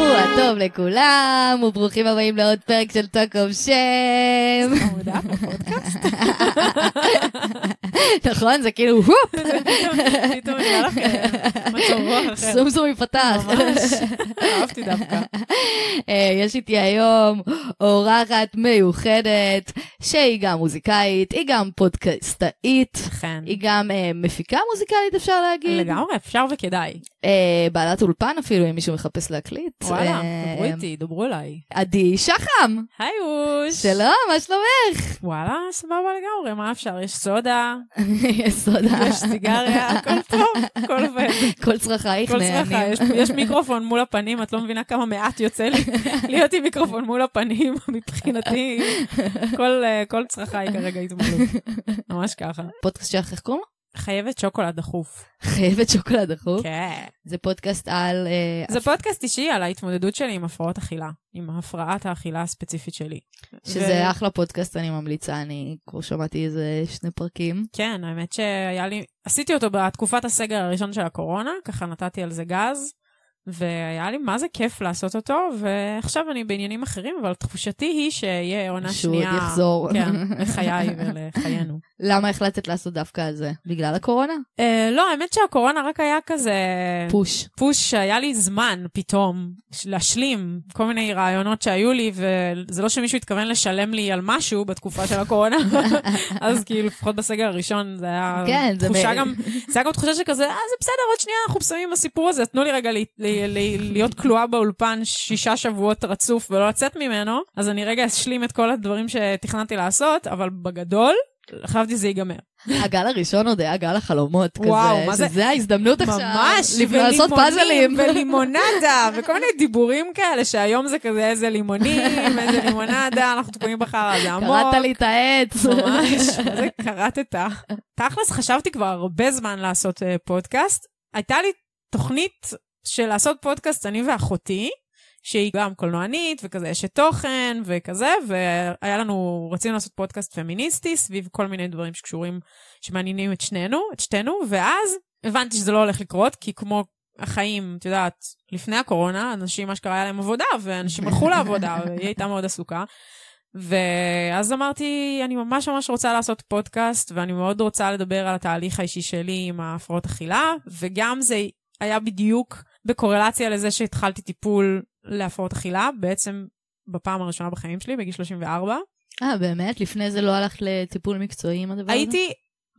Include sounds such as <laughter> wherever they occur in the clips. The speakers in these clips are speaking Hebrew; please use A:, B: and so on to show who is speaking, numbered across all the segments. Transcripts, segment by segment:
A: שבוע טוב לכולם, וברוכים הבאים לעוד פרק של Talk of Shame. נכון, זה כאילו, הופ,
B: פתאום נראה לך מצב רוח אחר.
A: סום סום יפתח.
B: ממש, אהבתי דווקא.
A: אה, יש איתי היום אורחת מיוחדת, שהיא גם מוזיקאית, היא גם פודקאסטאית. היא גם אה, מפיקה מוזיקלית, אפשר להגיד.
B: לגמרי, אפשר וכדאי.
A: אה, בעלת אולפן אפילו, אם מישהו מחפש להקליט.
B: וואלה,
A: אה,
B: דברו איתי, דברו אליי.
A: עדי שחם,
B: היי אוש.
A: שלום, מה שלומך?
B: וואלה, סבבה לגמרי, מה אפשר? יש סודה, <laughs>
A: יש סודה.
B: יש סיגריה, הכל טוב, הכל עובד. <laughs>
A: כל צרכייך
B: כל צרחה,
A: נהנים.
B: יש- יש מיקרופון מול הפנים, את לא מבינה כמה מעט יוצא לי <laughs> להיות עם מיקרופון מול הפנים, מבחינתי, כל, אה, כל צרכה היא כרגע התמלאות. ממש ככה.
A: פודקאסט שלך, איך קוראים לו?
B: חייבת שוקולד דחוף.
A: חייבת שוקולד דחוף.
B: כן.
A: זה פודקאסט על... אה,
B: זה פודקאסט אישי על ההתמודדות שלי עם הפרעות אכילה, עם הפרעת האכילה הספציפית שלי.
A: שזה
B: ו-
A: אחלה פודקאסט, אני ממליצה, אני כבר שמעתי איזה שני פרקים.
B: כן, האמת שהיה לי, עשיתי אותו בתקופת הסגר הראשון של הקורונה, ככה נתתי על זה גז, והיה לי מה זה כיף לעשות אותו, ועכשיו אני בעניינים אחרים, אבל תחושתי היא שיהיה עונה
A: שהוא
B: שנייה.
A: עוד יחזור.
B: כן, לחיי <laughs> ולחיינו.
A: למה החלטת לעשות דווקא על זה? בגלל הקורונה?
B: אה, לא, האמת שהקורונה רק היה כזה...
A: פוש.
B: פוש שהיה לי זמן פתאום להשלים כל מיני רעיונות שהיו לי, וזה לא שמישהו התכוון לשלם לי על משהו בתקופה של הקורונה, <laughs> אז כאילו לפחות בסגר הראשון זה היה
A: כן, זה
B: תחושה
A: ב-
B: גם, זה היה גם תחושה שכזה, אה זה בסדר, עוד שנייה אנחנו מסיימים עם הסיפור הזה, תנו לי רגע ל- ל- ל- להיות כלואה באולפן שישה שבועות רצוף ולא לצאת ממנו, אז אני רגע אשלים את כל הדברים שתכננתי לעשות, אבל בגדול, חשבתי שזה ייגמר.
A: הגל הראשון עוד היה גל החלומות,
B: וואו,
A: כזה,
B: מה זה-
A: שזה ההזדמנות עכשיו.
B: ממש,
A: לעשות פאזלים.
B: ולימונדה, וכל מיני דיבורים כאלה, שהיום זה כזה איזה לימונים, איזה לימונדה, אנחנו תקועים בחרא, זה עמוק.
A: קראת לי את העץ.
B: ממש, מה זה קראת? תכלס, חשבתי כבר הרבה זמן לעשות אה, פודקאסט. הייתה לי תוכנית של לעשות פודקאסט, אני ואחותי, שהיא גם קולנוענית וכזה אשת תוכן וכזה, והיה לנו, רצינו לעשות פודקאסט פמיניסטי סביב כל מיני דברים שקשורים, שמעניינים את שנינו, את שתינו, ואז הבנתי שזה לא הולך לקרות, כי כמו החיים, את יודעת, לפני הקורונה, אנשים אשכרה היה להם עבודה, ואנשים הלכו <laughs> לעבודה, והיא הייתה מאוד עסוקה. ואז אמרתי, אני ממש ממש רוצה לעשות פודקאסט, ואני מאוד רוצה לדבר על התהליך האישי שלי עם ההפרעות אכילה, וגם זה היה בדיוק בקורלציה לזה שהתחלתי טיפול להפרעות אכילה, בעצם בפעם הראשונה בחיים שלי, בגיל 34.
A: אה, באמת? לפני זה לא הלכת לטיפול מקצועי עם הדבר הזה?
B: הייתי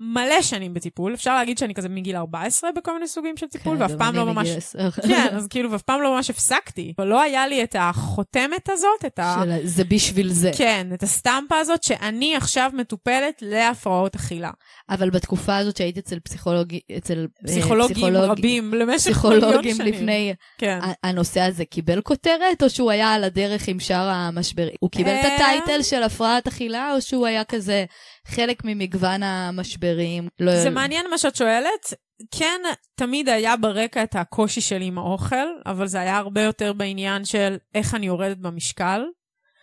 B: מלא שנים בטיפול, אפשר להגיד שאני כזה מגיל 14 בכל מיני סוגים של טיפול,
A: כן,
B: ואף פעם לא ממש... כן, <laughs> אז כאילו, ואף פעם לא ממש הפסקתי. אבל לא היה לי את החותמת הזאת, את ה...
A: של- זה בשביל זה.
B: כן, את הסטמפה הזאת שאני עכשיו מטופלת להפרעות אכילה.
A: אבל בתקופה הזאת שהיית אצל פסיכולוגי, אצל אה,
B: פסיכולוגים
A: פסיכולוג-
B: רבים למשך
A: פסיכולוגים
B: שנים.
A: לפני,
B: כן.
A: הנושא הזה קיבל כותרת, או שהוא היה על הדרך עם שאר המשברים? הוא קיבל את
B: אה.
A: הטייטל של הפרעת אכילה, או שהוא היה כזה חלק ממגוון המשברים? לא...
B: זה מעניין מה שאת שואלת. כן, תמיד היה ברקע את הקושי שלי עם האוכל, אבל זה היה הרבה יותר בעניין של איך אני יורדת במשקל,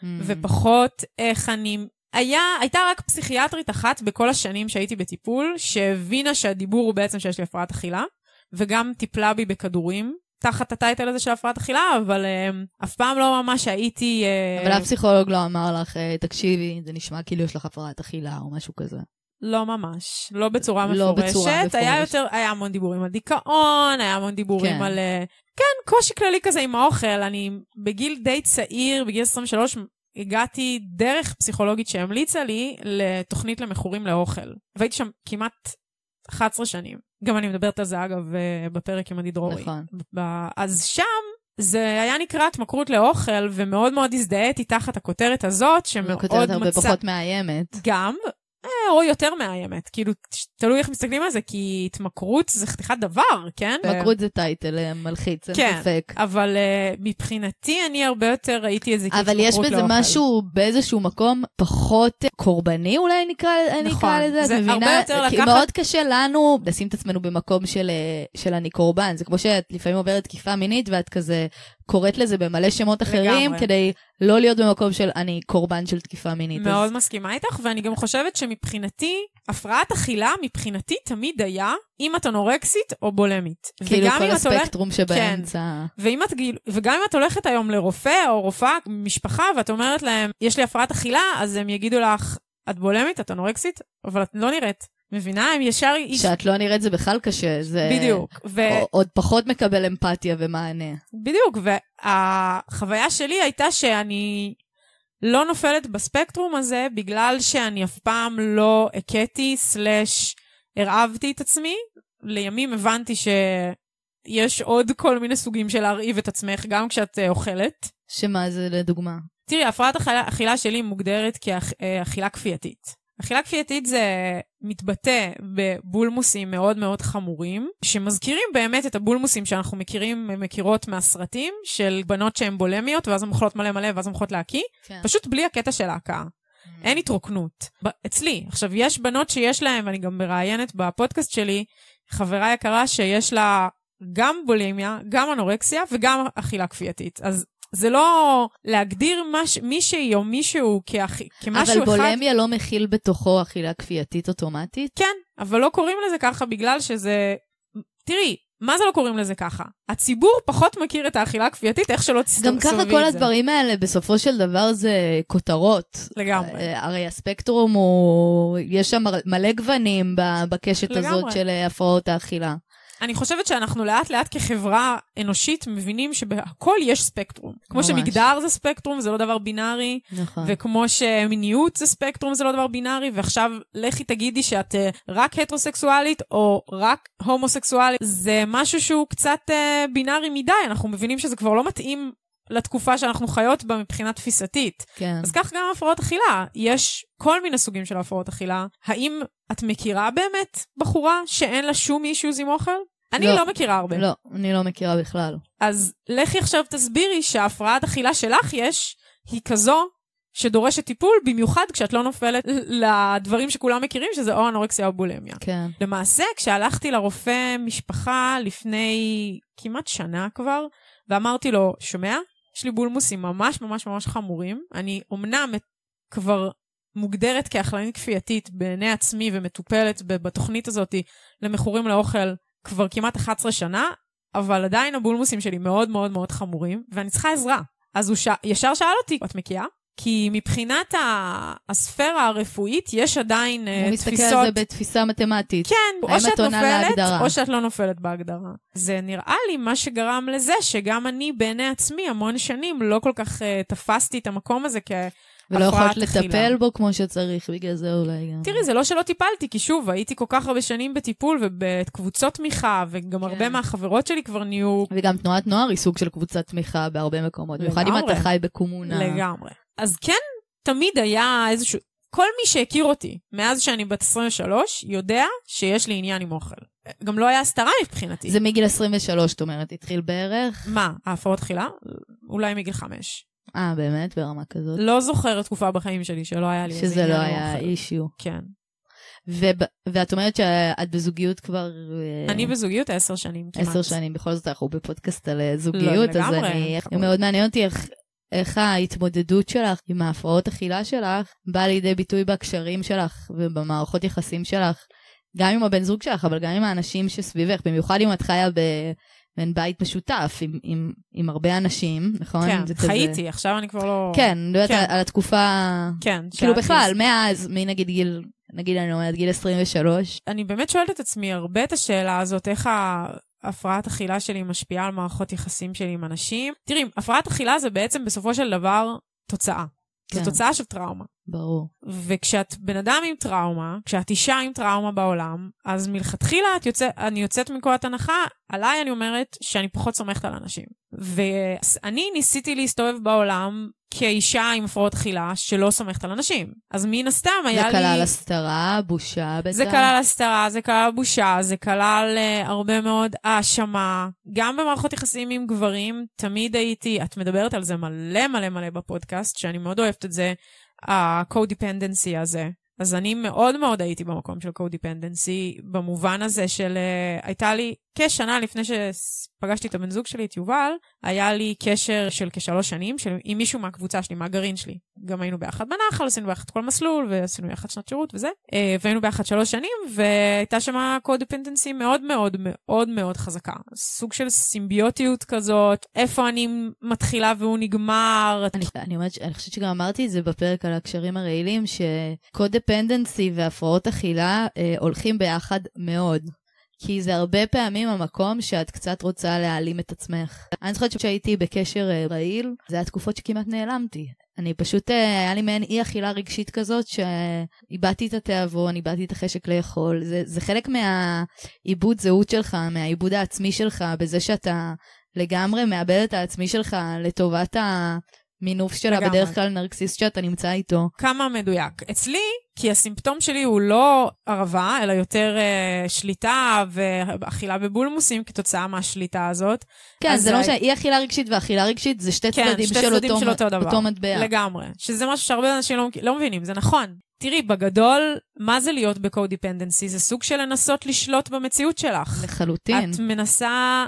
A: Mm.
B: ופחות איך אני... היה, הייתה רק פסיכיאטרית אחת בכל השנים שהייתי בטיפול, שהבינה שהדיבור הוא בעצם שיש לי הפרעת אכילה, וגם טיפלה בי בכדורים, תחת הטייטל הזה של הפרעת אכילה, אבל um, אף פעם לא ממש הייתי... Uh,
A: אבל אף פסיכולוג לא אמר לך, "אה, תקשיבי, זה נשמע כאילו יש לך הפרעת אכילה, או משהו כזה.
B: לא ממש, לא בצורה
A: לא
B: מפורשת.
A: בצורה
B: היה
A: מפורשת.
B: יותר, היה המון דיבורים על דיכאון, היה המון דיבורים
A: כן.
B: על... אה, כן, קושי כללי כזה עם האוכל. אני בגיל די צעיר, בגיל 23, הגעתי דרך פסיכולוגית שהמליצה לי לתוכנית למכורים לאוכל. והייתי שם כמעט 11 שנים. גם אני מדברת על זה, אגב, אה, בפרק עם עדי דרורי.
A: נכון.
B: אז שם זה היה נקרא התמכרות לאוכל, ומאוד מאוד הזדהיתי תחת הכותרת הזאת, שמאוד
A: כותרת הרבה
B: מצא...
A: פחות מאיימת.
B: גם, אה, או יותר מאיימת. כאילו, תלוי איך מסתכלים על זה, כי התמכרות זה חתיכת דבר, כן?
A: התמכרות זה טייטל אה, מלחיץ, אין
B: כן,
A: ספק.
B: אבל uh, מבחינתי אני הרבה יותר ראיתי את זה
A: אבל יש
B: כהתמכרות
A: בזה
B: לאוכל.
A: משהו באיזשהו מקום פחות אה, קורבני אולי נקרא, אני
B: נכון,
A: אקרא לזה. את
B: זה
A: מבינה?
B: הרבה יותר
A: כי
B: לקחת-
A: מאוד קשה לנו לשים את עצמנו במקום של, אה, של אני קורבן. זה כמו שאת לפעמים עוברת תקיפה מינית ואת כזה קוראת לזה במלא שמות אחרים
B: לגמרי.
A: כדי לא להיות במקום של אני קורבן של תקיפה מינית.
B: מאוד
A: אז
B: מסכימה איתך, ואני גם חושבת שמבחינתי, הפרעת אכילה מבחינתי תמיד היה אם את אנורקסית או בולמית.
A: כאילו כל הספקטרום שבאמצע.
B: ואם את גיל, וגם אם את הולכת היום לרופא או רופאה משפחה ואת אומרת להם, יש לי הפרעת אכילה, אז הם יגידו לך, את בולמית, את אנורקסית, אבל את לא נראית. מבינה? הם ישר... יש-
A: שאת לא נראית זה בכלל קשה, זה
B: בדיוק. ו...
A: עוד פחות מקבל אמפתיה ומענה.
B: בדיוק, והחוויה שלי הייתה שאני לא נופלת בספקטרום הזה בגלל שאני אף פעם לא הכיתי סלאש הרעבתי את עצמי. לימים הבנתי שיש עוד כל מיני סוגים של להרעיב את עצמך, גם כשאת אה, אוכלת.
A: שמה זה לדוגמה?
B: תראי, הפרעת אכילה, אכילה שלי מוגדרת כאכילה כפייתית. אכילה כפייתית זה מתבטא בבולמוסים מאוד מאוד חמורים, שמזכירים באמת את הבולמוסים שאנחנו מכירים, מכירות מהסרטים, של בנות שהן בולמיות, ואז הן אוכלות מלא מלא, ואז הן הולכות להקיא,
A: כן.
B: פשוט בלי הקטע של ההקאה. אין התרוקנות. אצלי, עכשיו, יש בנות שיש להן, ואני גם מראיינת בפודקאסט שלי, חברה יקרה שיש לה גם בולימיה, גם אנורקסיה וגם אכילה כפייתית. אז זה לא להגדיר מש, מישהי או מישהו כאח, כמשהו
A: אבל
B: אחד.
A: בולמיה לא מכיל בתוכו אכילה כפייתית אוטומטית?
B: כן, אבל לא קוראים לזה ככה בגלל שזה... תראי, מה זה לא קוראים לזה ככה? הציבור פחות מכיר את האכילה הכפייתית, איך שלא תסתובבי
A: גם
B: את זה.
A: ככה כל הדברים האלה בסופו של דבר זה כותרות.
B: לגמרי.
A: אה, הרי הספקטרום הוא, יש שם מלא גוונים בקשת הזאת
B: לגמרי.
A: של אה, הפרעות האכילה.
B: אני חושבת שאנחנו לאט לאט כחברה אנושית מבינים שבהכל יש ספקטרום. כמו
A: ממש.
B: שמגדר זה ספקטרום, זה לא דבר בינארי,
A: נכון.
B: וכמו שמיניות זה ספקטרום, זה לא דבר בינארי, ועכשיו לכי תגידי שאת אה, רק הטרוסקסואלית או רק הומוסקסואלית, זה משהו שהוא קצת אה, בינארי מדי, אנחנו מבינים שזה כבר לא מתאים לתקופה שאנחנו חיות בה מבחינה תפיסתית.
A: כן.
B: אז כך גם הפרעות אכילה. יש כל מיני סוגים של הפרעות אכילה. האם את מכירה באמת בחורה שאין לה שום אישוז עם אוכל? אני
A: לא.
B: לא מכירה הרבה.
A: לא, אני לא מכירה בכלל.
B: אז לכי עכשיו תסבירי שההפרעת אכילה שלך יש, היא כזו שדורשת טיפול, במיוחד כשאת לא נופלת לדברים שכולם מכירים, שזה או אנורקסיה או בולמיה.
A: כן.
B: למעשה, כשהלכתי לרופא משפחה לפני כמעט שנה כבר, ואמרתי לו, שומע? יש לי בולמוסים ממש ממש ממש חמורים. אני אומנם כבר מוגדרת כאכלנית כפייתית בעיני עצמי ומטופלת בתוכנית הזאת למכורים לאוכל כבר כמעט 11 שנה, אבל עדיין הבולמוסים שלי מאוד מאוד מאוד חמורים, ואני צריכה עזרה. אז הוא ש... ישר שאל אותי, את מכירה? כי מבחינת. הספירה הרפואית, יש עדיין אה,
A: הוא מסתכל
B: תפיסות...
A: על זה בתפיסה מתמטית.
B: כן, או שאת נופלת? או שאת לא נופלת בהגדרה. זה נראה לי מה שגרם לזה שגם אני בעיני עצמי המון שנים לא כל כך uh, תפסתי את המקום הזה כ...
A: ולא יכולת. לטפל בו כמו שצריך, בגלל זה אולי גם.
B: תראי, זה לא שלא טיפלתי, כי שוב, הייתי כל כך הרבה שנים בטיפול ובקבוצות תמיכה, וגם
A: כן.
B: הרבה מהחברות שלי כבר נהיו
A: וגם תנועת נוער היא סוג של קבוצת תמיכה בהרבה מקומות, במיוחד אם. אתה חי בקומונה.
B: לגמרי. אז כן, תמיד היה איזשהו... כל מי שהכיר אותי מאז שאני בת 23, יודע שיש לי עניין עם אוכל. גם לא היה הסתרה מבחינתי.
A: זה מגיל 23, את אומרת, התחיל בערך?
B: מה, ההפרעות אכילה? אולי מגיל חמש.
A: אה, באמת? ברמה כזאת?
B: לא זוכרת תקופה בחיים שלי שלא היה לי איזה
A: שזה
B: עניין
A: לא
B: עם
A: היה
B: אוכל.
A: אישיו.
B: כן.
A: וב- ואת אומרת שאת בזוגיות כבר... אה,
B: אני בזוגיות עשר שנים כמעט.
A: עשר שנים, בכל זאת אנחנו בפודקאסט על זוגיות, אז
B: לגמרי.
A: אני... מאוד מעניין אותי איך... איך ההתמודדות שלך עם ההפרעות אכילה שלך באה לידי ביטוי בקשרים שלך ובמערכות יחסים שלך, גם עם הבן זוג שלך, אבל גם עם האנשים שסביבך, במיוחד אם את חיה במעין בית משותף עם, עם, עם הרבה אנשים, נכון?
B: כן,
A: זה כזה-
B: חייתי, עכשיו אני כבר לא...
A: כן, אני יודעת
B: כן.
A: על, התקופה,
B: כן.
A: כאילו בכלל, מאז, מנגיד גיל, נגיד אני אומרת גיל 23,
B: אני באמת שואלת את עצמי הרבה את השאלה הזאת, איך ההפרעת אכילה שלי משפיעה על מערכות יחסים שלי עם אנשים. תראי, הפרעת אכילה זה בעצם בסופו של דבר תוצאה. זו
A: כן.
B: תוצאה של טראומה.
A: ברור.
B: וכשאת בן אדם עם טראומה, כשאת אישה עם טראומה בעולם, אז מלכתחילה את יוצא, אני יוצאת מנקודת הנחה, עליי אני אומרת שאני פחות סומכת על אנשים. ואני ניסיתי להסתובב בעולם כאישה עם הפרעות אכילה שלא סומכת על אנשים. אז מן הסתם היה לי...
A: זה כלל הסתרה, בושה בטח.
B: זה כלל הסתרה, זה כלל בושה, זה כלל uh, הרבה מאוד האשמה. גם במערכות יחסים עם גברים, תמיד הייתי, את מדברת על זה מלא מלא מלא בפודקאסט, שאני מאוד אוהבת את זה, ה-co-dependency הזה. אז אני מאוד מאוד הייתי במקום של co-dependency, במובן הזה של uh, הייתה לי כשנה לפני שפגשתי את הבן זוג שלי, את יובל, היה לי קשר של כשלוש שנים של, עם מישהו מהקבוצה שלי, מהגרעין שלי. גם היינו ביחד בנחל, עשינו ביחד כל מסלול, ועשינו יחד שנת שירות וזה. אה, והיינו ביחד שלוש שנים, והייתה שם קודפנדנסי מאוד מאוד מאוד מאוד חזקה. סוג של סימביוטיות כזאת, איפה אני מתחילה והוא נגמר.
A: אני, אני, אומרת, אני חושבת שגם אמרתי את זה בפרק על הקשרים הרעילים, שקודפנדנסי והפרעות אכילה אה, הולכים ביחד מאוד. כי זה הרבה פעמים המקום שאת קצת רוצה להעלים את עצמך. אני זוכרת שהייתי בקשר אה, רעיל, זה היה תקופות שכמעט נעלמתי. אני פשוט, אה, היה לי מעין אי אכילה רגשית כזאת, שאיבדתי את התיאבון, איבדתי את החשק לאכול. זה, זה חלק מהעיבוד זהות שלך, מהעיבוד העצמי שלך, בזה שאתה לגמרי מאבד את העצמי שלך לטובת ה... מינוף שלה לגמרי. בדרך כלל נרקסיסט שאתה נמצא איתו.
B: כמה מדויק. אצלי, כי הסימפטום שלי הוא לא ערבה, אלא יותר uh, שליטה ואכילה בבולמוסים כתוצאה מהשליטה הזאת.
A: כן, זה לא משנה, אי אכילה רגשית ואכילה רגשית זה שתי
B: כן,
A: צדדים
B: שתי
A: של, אותו,
B: של אותו דבר.
A: אותו מטבע.
B: לגמרי. שזה משהו שהרבה אנשים לא, לא מבינים, זה נכון. תראי, בגדול, מה זה להיות ב-codependency? זה סוג של לנסות לשלוט במציאות שלך.
A: לחלוטין.
B: את מנסה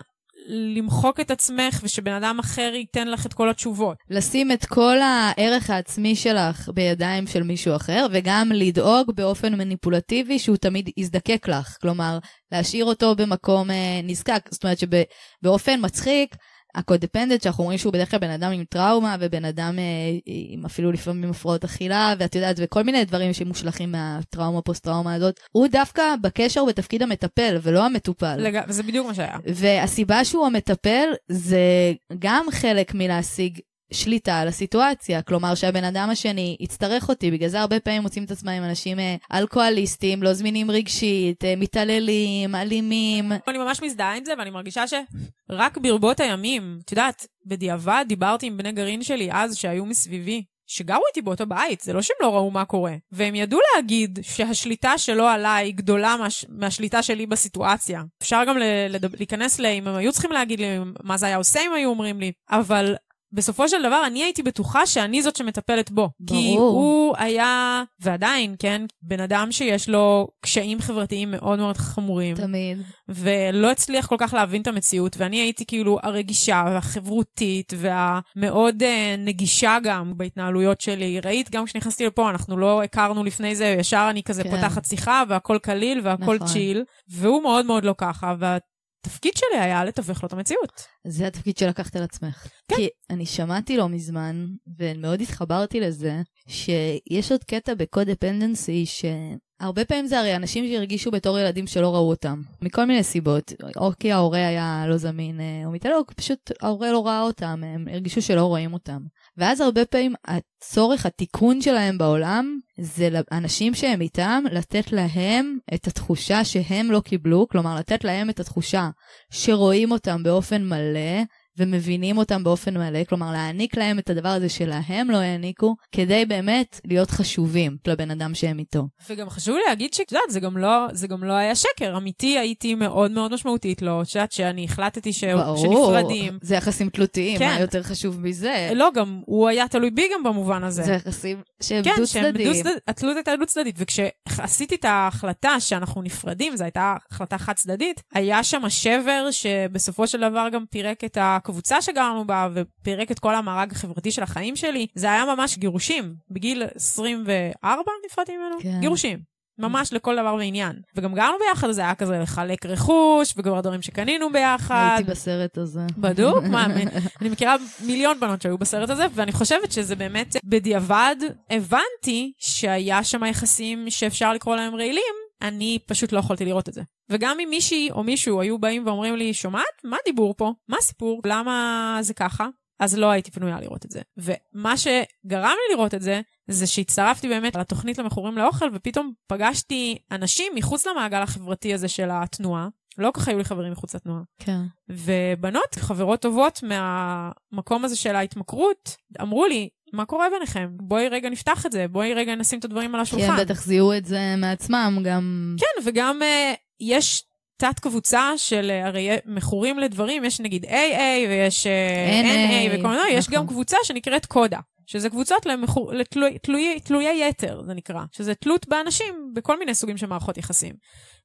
B: למחוק את עצמך ושבן אדם אחר ייתן לך את כל התשובות.
A: לשים את כל הערך העצמי שלך בידיים של מישהו אחר, וגם לדאוג באופן מניפולטיבי שהוא תמיד יזדקק לך. כלומר, להשאיר אותו במקום אה, נזקק. זאת אומרת שבאופן מצחיק, הקודפנדנט, שאנחנו אומרים שהוא בדרך כלל בן אדם עם טראומה, ובן אדם אה, עם אפילו לפעמים הפרעות אכילה, ואת יודעת, וכל מיני דברים שמושלכים מהטראומה, פוסט-טראומה הזאת, הוא דווקא בקשר בתפקיד המטפל, ולא המטופל.
B: לג... זה בדיוק מה שהיה.
A: והסיבה שהוא המטפל, זה גם חלק מלהשיג שליטה על הסיטואציה, כלומר שהבן אדם השני יצטרך אותי, בגלל זה הרבה פעמים מוצאים את עצמם עם אנשים אה, אלכוהוליסטים, לא זמינים רגשית, אה, מתעללים, אלימים.
B: אני ממש מזדהה עם זה, ואני מרגישה שרק ברבות הימים, את יודעת, בדיעבד דיברתי עם בני גרעין שלי אז, שהיו מסביבי, שגרו איתי באותו בית, זה לא שהם לא ראו מה קורה. והם ידעו להגיד שהשליטה שלו עליי גדולה מהש... מהשליטה שלי בסיטואציה. אפשר גם ל... לדבר... להיכנס ל... אם הם היו צריכים להגיד לי מה זה היה עושה אם היו אומרים לי, אבל בסופו של דבר אני הייתי בטוחה שאני זאת שמטפלת בו. ברור. כי הוא היה, ועדיין, כן, בן אדם שיש לו קשיים חברתיים מאוד מאוד חמורים.
A: תמיד.
B: ולא הצליח כל כך להבין את המציאות, ואני הייתי כאילו הרגישה והחברותית והמאוד uh, נגישה גם בהתנהלויות שלי. ראית, גם כשנכנסתי לפה, אנחנו לא הכרנו לפני זה, ישר אני כזה כן. פותחת שיחה והכל קליל והכל נכון. צ'יל, והוא מאוד מאוד לא ככה, ואת התפקיד שלי היה לתווך לו את המציאות.
A: זה התפקיד שלקחת על עצמך. כן. כי אני שמעתי לא מזמן, ומאוד התחברתי לזה, שיש עוד קטע בקודפנדנסי, שהרבה פעמים זה הרי אנשים שהרגישו בתור ילדים שלא ראו אותם, מכל מיני סיבות. או כי ההורה היה לא זמין, אה, או מתעלל, או פשוט ההורה לא ראה אותם, הם הרגישו שלא רואים אותם. ואז הרבה פעמים הצורך, התיקון שלהם בעולם, זה לאנשים שהם איתם, לתת להם את התחושה שהם לא קיבלו, כלומר לתת להם את התחושה שרואים אותם באופן מלא, ומבינים אותם באופן מלא, כלומר להעניק להם את הדבר הזה שלהם לא העניקו, כדי באמת להיות חשובים לבן אדם שהם איתו.
B: וגם חשוב להגיד שאת יודעת, זה, לא, זה גם לא היה שקר. אמיתי הייתי מאוד מאוד משמעותית לו, את יודעת שאני החלטתי ש... ברור, שנפרדים.
A: זה יחסים תלותיים, כן. מה יותר חשוב מזה?
B: לא, גם הוא היה תלוי בי גם במובן הזה.
A: זה יחסים שהם כן, דו-צדדיים. כן,
B: התלות הייתה דו-צדדית, וכשעשיתי את ההחלטה שאנחנו נפרדים, זו הייתה החלטה חד-צדדית, היה שם שבר שבסופו של דבר גם פירק את ה... הקבוצה שגרנו בה ופירק את כל המארג החברתי של החיים שלי, זה היה ממש גירושים. בגיל 24 נפרדתי ממנו? כן. גירושים. ממש לכל דבר ועניין. וגם גרנו ביחד, זה היה כזה לחלק רכוש, וגם דברים שקנינו ביחד.
A: הייתי בסרט הזה.
B: בדוק, מה, <laughs> אני מכירה מיליון בנות שהיו בסרט הזה, ואני חושבת שזה באמת, בדיעבד, הבנתי שהיה שם יחסים שאפשר לקרוא להם רעילים, אני פשוט לא יכולתי לראות את זה. וגם אם מישהי או מישהו היו באים ואומרים לי, שומעת? מה הדיבור פה? מה הסיפור? למה זה ככה? אז לא הייתי פנויה לראות את זה. ומה שגרם לי לראות את זה, זה שהצטרפתי באמת לתוכנית למכורים לאוכל, ופתאום פגשתי אנשים מחוץ למעגל החברתי הזה של התנועה, לא כל כך היו לי חברים מחוץ לתנועה.
A: כן.
B: ובנות, חברות טובות מהמקום הזה של ההתמכרות, אמרו לי, מה קורה ביניכם? בואי רגע נפתח את זה, בואי רגע נשים את הדברים על
A: כי
B: השולחן.
A: הם בטח זיהו את זה מעצמם גם.
B: כן, וגם uh, יש תת קבוצה של uh, הרי מכורים לדברים, יש נגיד AA ויש uh,
A: NA,
B: NA וכל מיני, יש
A: נכון.
B: גם קבוצה שנקראת קודה. שזה קבוצות למכור, לתלוי, תלויי, תלויי יתר, זה נקרא. שזה תלות באנשים בכל מיני סוגים של מערכות יחסים.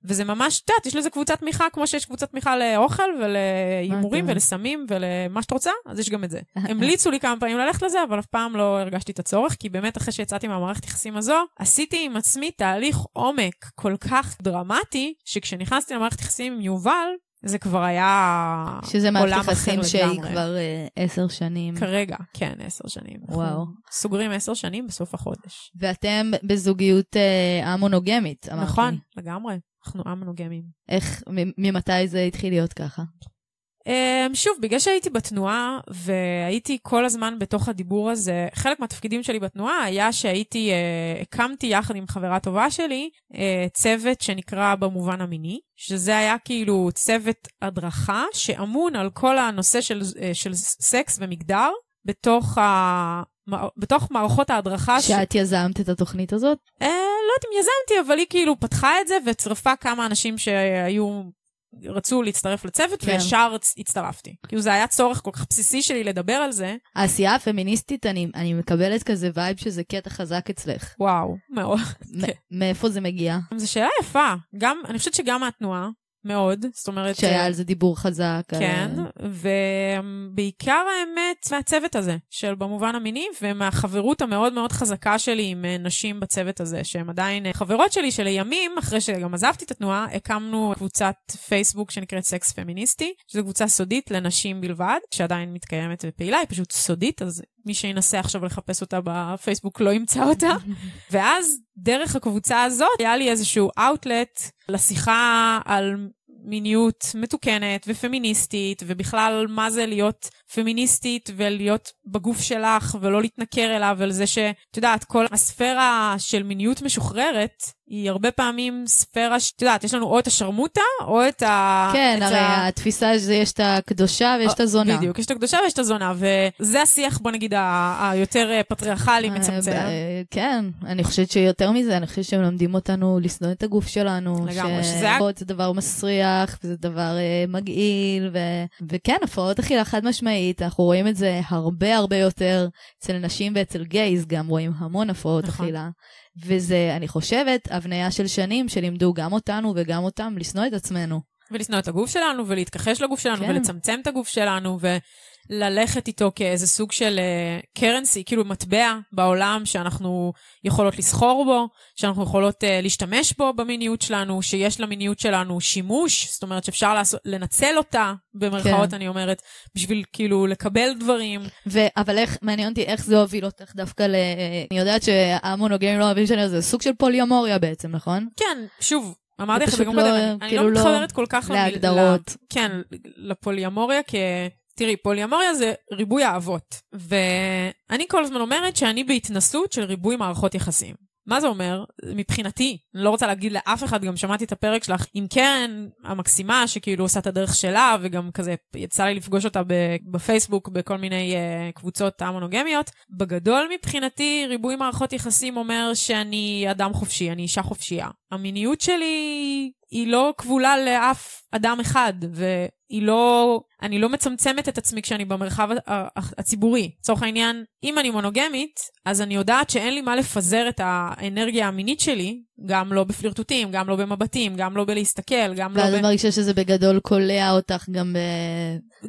B: וזה ממש, את יודעת, יש לזה קבוצת תמיכה, כמו שיש קבוצת תמיכה לאוכל ולהימורים
A: אתה
B: ולסמים ולמה שאתה רוצה, אז יש גם את זה. <laughs> המליצו לי כמה פעמים ללכת לזה, אבל אף פעם לא הרגשתי את הצורך, כי באמת אחרי שיצאתי מהמערכת יחסים הזו, עשיתי עם עצמי תהליך עומק כל כך דרמטי, שכשנכנסתי למערכת יחסים עם יובל, זה כבר היה
A: שזה מערכת יחסים שהיא. כבר אה, עשר שנים.
B: כרגע, כן, עשר שנים.
A: וואו.
B: סוגרים עשר שנים בסוף החודש.
A: ואתם בזוגיות אה, א-מונוגמית, אמרת
B: נכון,
A: לי.
B: לגמרי. אנחנו א-מונוגמים.
A: איך, ממתי זה התחיל להיות ככה?
B: Um, שוב, בגלל שהייתי בתנועה והייתי כל הזמן בתוך הדיבור הזה, חלק מהתפקידים שלי בתנועה היה שהייתי, uh, הקמתי יחד עם חברה טובה שלי uh, צוות שנקרא במובן המיני, שזה היה כאילו צוות הדרכה שאמון על כל הנושא של, uh, של סקס ומגדר בתוך, ה... בתוך מערכות ההדרכה. ש-
A: שאת יזמת את התוכנית הזאת?
B: אה, לא יודעת אם יזמתי, אבל היא כאילו פתחה את זה וצירפה כמה אנשים שהיו, רצו להצטרף לצוות,
A: כן.
B: וישר הצ- הצטרפתי. כאילו זה היה צורך כל כך בסיסי שלי לדבר על זה.
A: העשייה הפמיניסטית, אני, אני מקבלת כזה וייב שזה קטע חזק אצלך.
B: וואו, מאוד.
A: מאיפה זה מגיע?
B: זו שאלה יפה. גם, אני חושבת שגם מהתנועה, מאוד. זאת אומרת...
A: שהיה
B: אה,
A: על זה דיבור חזק. על-
B: כן, ובעיקר האמת מהצוות הזה, של במובן המיני, ומהחברות המאוד מאוד חזקה שלי עם אה, נשים בצוות הזה, שהן עדיין אה, חברות שלי, שלימים, אחרי שגם עזבתי את התנועה, הקמנו קבוצת פייסבוק שנקראת סקס פמיניסטי, שזו קבוצה סודית לנשים בלבד, שעדיין מתקיימת ופעילה, היא פשוט סודית, אז מי שינסה עכשיו לחפש אותה בפייסבוק לא ימצא אותה. <laughs> ואז דרך הקבוצה הזאת היה לי איזשהו אאוטלט לשיחה על מיניות מתוקנת ופמיניסטית, ובכלל מה זה להיות פמיניסטית ולהיות בגוף שלך ולא להתנכר אליו, על זה שאת יודעת, כל הספירה של מיניות משוחררת היא הרבה פעמים ספירה, שאת יודעת, יש לנו או את השרמוטה או את ה...
A: כן,
B: את
A: הרי
B: ה...
A: התפיסה זה יש את הקדושה ויש את הזונה.
B: בדיוק, יש את הקדושה ויש את הזונה, וזה השיח, בוא נגיד, ה- היותר אה, פטריארכלי
A: אה,
B: מצמצם.
A: כן, אני חושבת שיותר מזה, אני חושבת שהם לומדים אותנו לשנוא את הגוף שלנו.
B: לגמרי, שזה היה-
A: שבוד זה דבר מסריח, וזה דבר אה, מגעיל, ו... וכן, הפרעות אכילה חד משמעית, אנחנו רואים את זה הרבה הרבה יותר אצל נשים ואצל גייז, גם רואים המון הפרעות
B: נכון.
A: אכילה. וזה, אני חושבת, הבניה של שנים שלימדו גם אותנו וגם אותם לשנוא את עצמנו.
B: ולשנוא את הגוף שלנו, ולהתכחש לגוף שלנו,
A: כן.
B: ולצמצם את הגוף שלנו, וללכת איתו כאיזה סוג של קרנסי, כאילו מטבע בעולם שאנחנו יכולות לסחור בו, שאנחנו יכולות uh, להשתמש בו במיניות שלנו, שיש למיניות שלנו שימוש, זאת אומרת שאפשר לעשות, לנצל אותה, במרכאות
A: כן.
B: אני אומרת, בשביל כאילו לקבל דברים.
A: ו... אבל איך, מעניין אותי איך זה הוביל אותך דווקא ל... אני יודעת שהמונוגמים לא אוהבים שאני זה סוג של פוליומוריה בעצם, נכון?
B: כן, שוב, אמרתי לך גם
A: לא-
B: קודם, אני-
A: כאילו
B: לא
A: לא
B: מתחברת כל כך למיל-
A: להגדרות.
B: ל- כן, לפוליומוריה, כי... תראי, פוליומוריה זה ריבוי אהבות. ואני כל הזמן אומרת שאני בהתנסות של ריבוי מערכות יחסים. מה זה אומר? מבחינתי, אני לא רוצה להגיד לאף אחד, גם שמעתי את הפרק שלך עם קרן המקסימה, שכאילו עושה את הדרך שלה, וגם כזה יצא לי לפגוש אותה בפייסבוק בכל מיני uh, קבוצות המונוגמיות. בגדול מבחינתי, ריבוי מערכות יחסים אומר שאני אדם חופשי, אני אישה חופשייה. המיניות שלי היא לא כבולה לאף אדם אחד, והיא לא... אני לא מצמצמת את עצמי כשאני במרחב הציבורי. לצורך העניין, אם אני מונוגמית, אז אני יודעת שאין לי מה לפזר את האנרגיה המינית שלי, גם לא בפלירטוטים, גם לא במבטים, גם לא בלהסתכל, גם לא
A: ואז
B: ב...
A: את מרגישה שזה בגדול קולע אותך גם ב...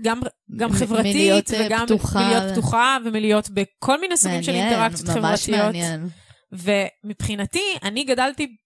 B: גם, גם חברתית,
A: מלהיות, אה,
B: וגם
A: פתוחה.
B: מלהיות פתוחה, ומלהיות בכל מיני סוגים של
A: מעניין,
B: אינטראקציות
A: ממש
B: חברתיות.
A: מעניין.
B: ומבחינתי, אני גדלתי,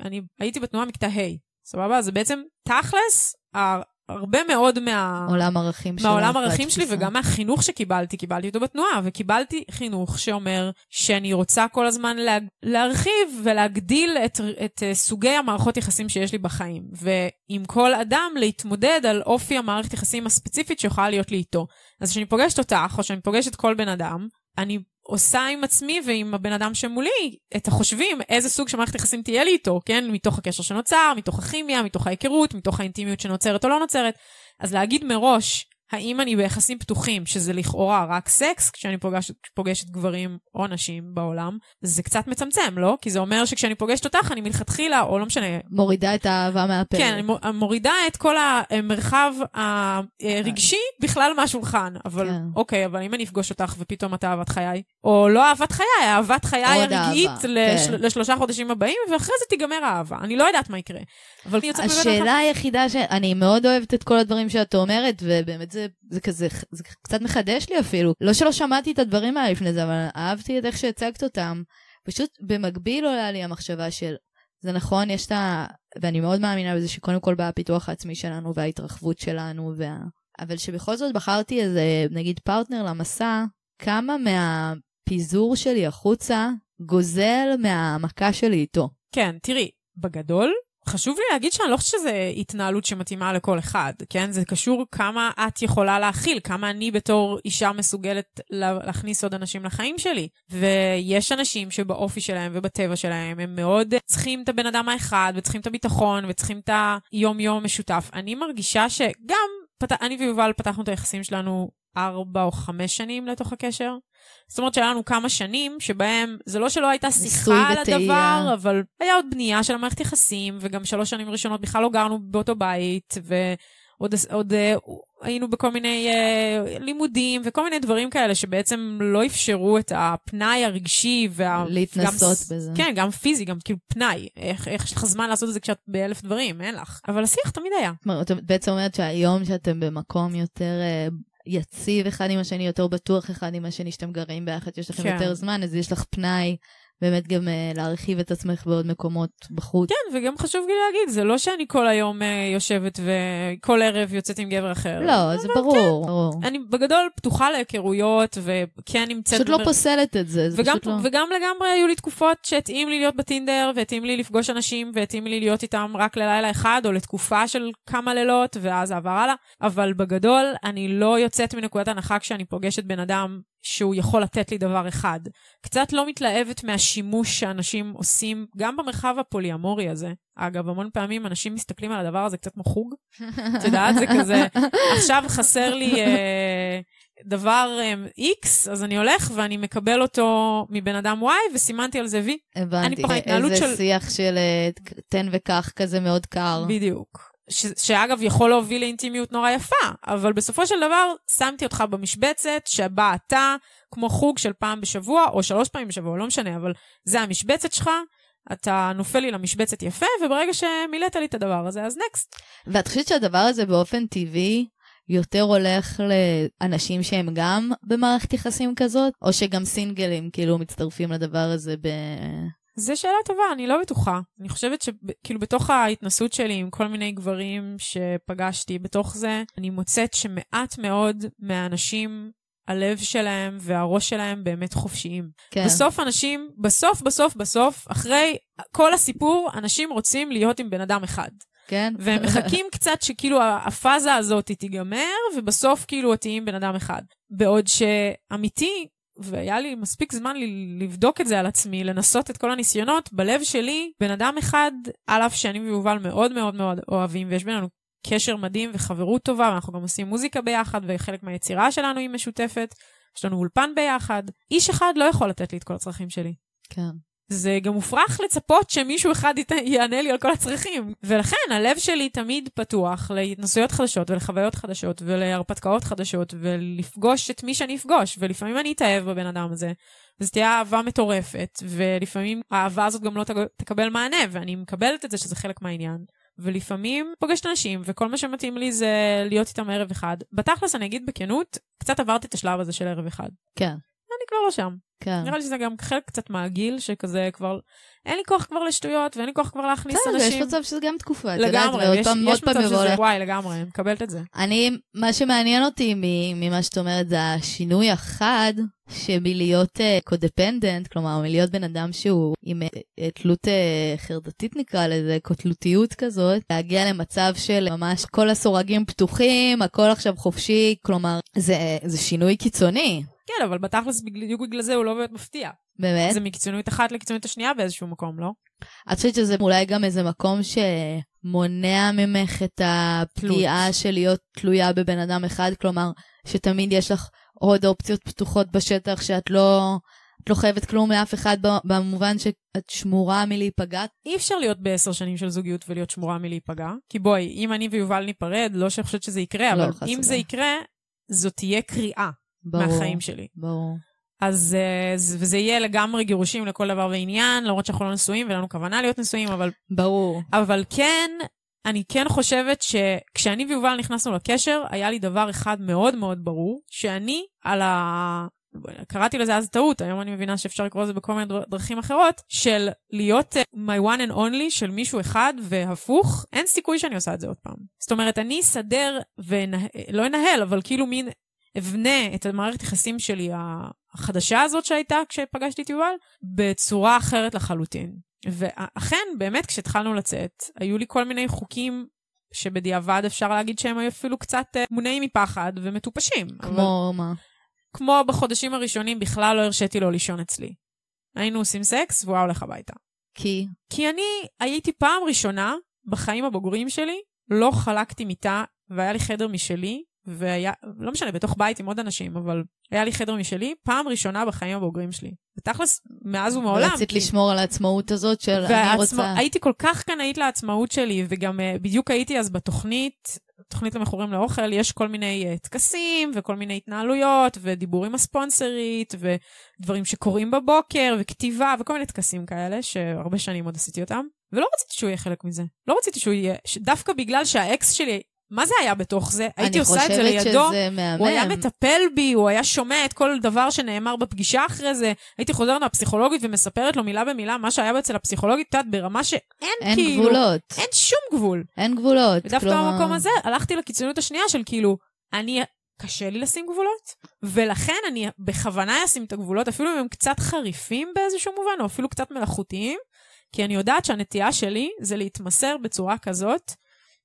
B: אני הייתי בתנועה מכיתה ה', סבבה? זה בעצם תכלס, הר- הרבה מאוד מה...
A: עולם ערכים שלך.
B: מהעולם הערכים שלי. וגם מהחינוך שקיבלתי, קיבלתי אותו בתנועה, וקיבלתי חינוך שאומר שאני רוצה כל הזמן לה, להרחיב ולהגדיל את, את uh, סוגי המערכות יחסים שיש לי בחיים, ועם כל אדם להתמודד על אופי המערכת יחסים הספציפית שיכולה להיות לי איתו. אז כשאני פוגשת אותך, או שאני פוגשת כל בן אדם, אני עושה עם עצמי ועם הבן אדם שמולי את החושבים איזה סוג של מערכת יחסים תהיה לי איתו, כן? מתוך הקשר שנוצר, מתוך הכימיה, מתוך ההיכרות, מתוך האינטימיות שנוצרת או לא נוצרת. אז להגיד מראש, האם אני ביחסים פתוחים, שזה לכאורה רק סקס, כשאני פוגשת, פוגשת גברים או נשים בעולם, זה קצת מצמצם, לא? כי זה אומר שכשאני פוגשת אותך, אני מלכתחילה, או לא משנה...
A: מורידה את האהבה מהפרק.
B: כן, אני מורידה את כל המרחב הרגשי בכלל מהשולחן. אבל כן. אוקיי, אבל אם אני אפגוש אותך ופתאום את אהבת חיי, או לא אהבת חיי, אהבת חיי הרגעית לש, כן. לשלושה חודשים הבאים, ואחרי זה תיגמר האהבה. אני לא יודעת מה יקרה. אבל אני
A: השאלה היחידה שאני מאוד אוהבת את כל הדברים שאת אומרת, ובאמת זה, זה כזה, זה קצת מחדש לי אפילו. לא שלא שמעתי את הדברים האלה לפני זה, אבל אהבתי את איך שהצגת אותם. פשוט במקביל עולה לי המחשבה של, זה נכון, יש את ה... ואני מאוד מאמינה בזה שקודם כל בא הפיתוח העצמי שלנו וההתרחבות שלנו, וה... אבל שבכל זאת בחרתי איזה, נגיד, פרטנר למסע, כמה מהפיזור שלי החוצה גוזל מהמכה שלי איתו.
B: כן, תראי, בגדול, חשוב לי להגיד שאני לא חושבת שזו התנהלות שמתאימה לכל אחד, כן? זה קשור כמה את יכולה להכיל, כמה אני בתור אישה מסוגלת להכניס עוד אנשים לחיים שלי. ויש אנשים שבאופי שלהם ובטבע שלהם הם מאוד צריכים את הבן אדם האחד, וצריכים את הביטחון, וצריכים את היום-יום משותף. אני מרגישה שגם, פת... אני ויובל פתחנו את היחסים שלנו ארבע או חמש שנים לתוך הקשר. זאת אומרת שהיה לנו כמה שנים שבהם, זה לא שלא הייתה שיחה על הדבר, אבל היה עוד בנייה של המערכת יחסים, וגם שלוש שנים ראשונות בכלל לא גרנו באותו בית, ועוד עוד, uh, היינו בכל מיני uh, לימודים וכל מיני דברים כאלה שבעצם לא אפשרו את הפנאי הרגשי. וה...
A: להתנסות גם, בזה.
B: כן, גם פיזי, גם כאילו פנאי. איך, איך יש לך זמן לעשות את זה כשאת באלף דברים? אין לך. אבל השיח תמיד היה.
A: את בעצם אומרת שהיום שאתם במקום יותר... יציב אחד עם השני, יותר בטוח אחד עם השני, שאתם גרים ביחד, שיש לכם כן. יותר זמן, אז יש לך פנאי באמת גם uh, להרחיב את עצמך בעוד מקומות בחוץ.
B: כן, וגם חשוב לי להגיד, זה לא שאני כל היום uh, יושבת וכל ערב יוצאת עם גבר אחר.
A: לא, זה ברור, כן. ברור.
B: אני בגדול פתוחה להיכרויות, וכן נמצאת...
A: פשוט לא פוסלת את זה, זה
B: וגם,
A: פשוט לא...
B: וגם לגמרי היו לי תקופות שהתאים לי להיות בטינדר, והתאים לי לפגוש אנשים, והתאים לי להיות איתם רק ללילה אחד, או לתקופה של כמה לילות, ואז עבר הלאה. אבל בגדול, אני לא יוצאת מנקודת הנחה כשאני פוגשת בן אדם שהוא יכול לתת לי דבר אחד. קצת לא מתלהבת מהשימוש שאנשים עושים, גם במרחב הפוליאמורי הזה. אגב, המון פעמים אנשים מסתכלים על הדבר הזה קצת כמו חוג. את יודעת, זה כזה, עכשיו חסר לי אה, דבר אה, X, אז אני הולך ואני מקבל אותו מבן אדם Y, וסימנתי על זה V.
A: הבנתי, איזה של... שיח של אה, תן וקח כזה מאוד קר.
B: בדיוק. ש- שאגב יכול להוביל לאינטימיות נורא יפה, אבל בסופו של דבר שמתי אותך במשבצת שבה אתה, כמו חוג של פעם בשבוע, או שלוש פעמים בשבוע, לא משנה, אבל זה המשבצת שלך, אתה נופל לי למשבצת יפה, וברגע שמילאת לי את הדבר הזה, אז נקסט.
A: ואת חושבת שהדבר הזה באופן טבעי יותר הולך לאנשים שהם גם במערכת יחסים כזאת, או שגם סינגלים כאילו מצטרפים לדבר הזה ב...
B: זו שאלה טובה, אני לא בטוחה. אני חושבת שכאילו בתוך ההתנסות שלי עם כל מיני גברים שפגשתי, בתוך זה אני מוצאת שמעט מאוד מהאנשים, הלב שלהם והראש שלהם באמת חופשיים. כן. בסוף אנשים, בסוף, בסוף, בסוף, אחרי כל הסיפור, אנשים רוצים להיות עם בן אדם אחד.
A: כן.
B: והם <laughs> מחכים קצת שכאילו הפאזה הזאת תיגמר, ובסוף כאילו תהיי עם בן אדם אחד. בעוד שאמיתי, והיה לי מספיק זמן לבדוק את זה על עצמי, לנסות את כל הניסיונות. בלב שלי, בן אדם אחד, על אף שאני ויובל מאוד מאוד מאוד אוהבים, ויש בינינו קשר מדהים וחברות טובה, ואנחנו גם עושים מוזיקה ביחד, וחלק מהיצירה שלנו היא משותפת. יש לנו אולפן ביחד. איש אחד לא יכול לתת לי את כל הצרכים שלי.
A: כן.
B: זה גם מופרך לצפות שמישהו אחד יענה לי על כל הצרכים. ולכן הלב שלי תמיד פתוח להתנסויות חדשות ולחוויות חדשות ולהרפתקאות חדשות ולפגוש את מי שאני אפגוש. ולפעמים אני אתאהב בבן אדם הזה, וזו תהיה אהבה מטורפת, ולפעמים האהבה הזאת גם לא תקבל מענה, ואני מקבלת את זה שזה חלק מהעניין. ולפעמים פוגשת אנשים, וכל מה שמתאים לי זה להיות איתם ערב אחד. בתכלס, אני אגיד בכנות, קצת עברתי את השלב הזה של ערב אחד.
A: כן.
B: אני כבר לא שם. כן. נראה לי שזה גם חלק קצת מהגיל, שכזה כבר, אין לי כוח כבר לשטויות, ואין לי כוח כבר להכניס
A: בסדר,
B: אנשים.
A: בסדר, יש מצב שזה גם תקופה,
B: לגמרי, יש, פעם, יש מצב שזה, וואי, לגמרי, מקבלת את זה.
A: אני, מה שמעניין אותי ממה שאת אומרת, זה השינוי החד, שמלהיות קודפנדנט, uh, כלומר, מלהיות בן אדם שהוא עם uh, תלות uh, חרדתית נקרא לזה, קוטלותיות כזאת, להגיע למצב של ממש כל הסורגים פתוחים, הכל עכשיו חופשי, כלומר, זה, זה שינוי קיצוני.
B: כן, אבל בתכלס בדיוק בגלל זה הוא לא באמת מפתיע.
A: באמת?
B: זה מקיצוניות אחת לקיצוניות השנייה באיזשהו מקום, לא?
A: את חושבת שזה אולי גם איזה מקום שמונע ממך את הפגיעה של להיות תלויה בבן אדם אחד? כלומר, שתמיד יש לך עוד אופציות פתוחות בשטח שאת לא... את לא חייבת כלום לאף אחד במובן שאת שמורה מלהיפגע?
B: אי אפשר להיות בעשר שנים של זוגיות ולהיות שמורה מלהיפגע. כי בואי, אם אני ויובל ניפרד, לא שאני חושבת שזה יקרה, לא, אבל אם זה יקרה, זו תהיה קריאה ברור, מהחיים שלי.
A: ברור.
B: אז אה, וזה יהיה לגמרי גירושים לכל דבר ועניין, למרות שאנחנו לא נשואים ואין לנו כוונה להיות נשואים, אבל...
A: ברור.
B: אבל כן, אני כן חושבת שכשאני ויובל נכנסנו לקשר, היה לי דבר אחד מאוד מאוד ברור, שאני על ה... קראתי לזה אז טעות, היום אני מבינה שאפשר לקרוא לזה בכל מיני דרכים אחרות, של להיות uh, my one and only של מישהו אחד והפוך, אין סיכוי שאני עושה את זה עוד פעם. זאת אומרת, אני אסדר ולא אנהל, אבל כאילו מין אבנה את המערכת יחסים שלי החדשה הזאת שהייתה כשפגשתי את יובל, בצורה אחרת לחלוטין. ואכן, באמת, כשהתחלנו לצאת, היו לי כל מיני חוקים שבדיעבד אפשר להגיד שהם היו אפילו קצת uh, מונעים מפחד ומטופשים.
A: כמו אבל... מה?
B: כמו בחודשים הראשונים, בכלל לא הרשיתי לו לישון אצלי. היינו עושים סקס והוא היה הולך הביתה.
A: כי?
B: כי אני הייתי פעם ראשונה בחיים הבוגרים שלי, לא חלקתי מיטה והיה לי חדר משלי, והיה, לא משנה, בתוך בית עם עוד אנשים, אבל היה לי חדר משלי, פעם ראשונה בחיים הבוגרים שלי. ותכלס, מאז ומעולם.
A: ורצית כי... לשמור על העצמאות הזאת של והעצמא... אני רוצה...
B: הייתי כל כך קנאית לעצמאות שלי, וגם uh, בדיוק הייתי אז בתוכנית, תוכנית למכורים לאוכל, יש כל מיני uh, טקסים, וכל מיני התנהלויות, ודיבור עם הספונסרית, ודברים שקורים בבוקר, וכתיבה, וכל מיני טקסים כאלה, שהרבה שנים עוד עשיתי אותם. ולא רציתי שהוא יהיה חלק מזה. לא רציתי שהוא יהיה, דווקא בגלל שהאקס שלי מה זה היה בתוך זה? הייתי עושה את זה לידו.
A: אני חושבת שזה מהמם.
B: הוא היה מטפל בי, הוא היה שומע את כל דבר שנאמר בפגישה אחרי זה. הייתי חוזרת מהפסיכולוגית ומספרת לו מילה במילה מה שהיה אצל הפסיכולוגית, את יודעת, ברמה שאין
A: אין
B: כאילו...
A: אין גבולות.
B: אין שום גבול.
A: אין גבולות.
B: ודווקא כלומר... במקום הזה הלכתי לקיצוניות השנייה של כאילו, אני... קשה לי לשים גבולות, ולכן אני בכוונה אשים את הגבולות, אפילו אם הם קצת חריפים באיזשהו מובן, או אפילו קצת מלאכותיים, כי אני יודעת שהנטייה שלי זה להתמסר בצורה כזאת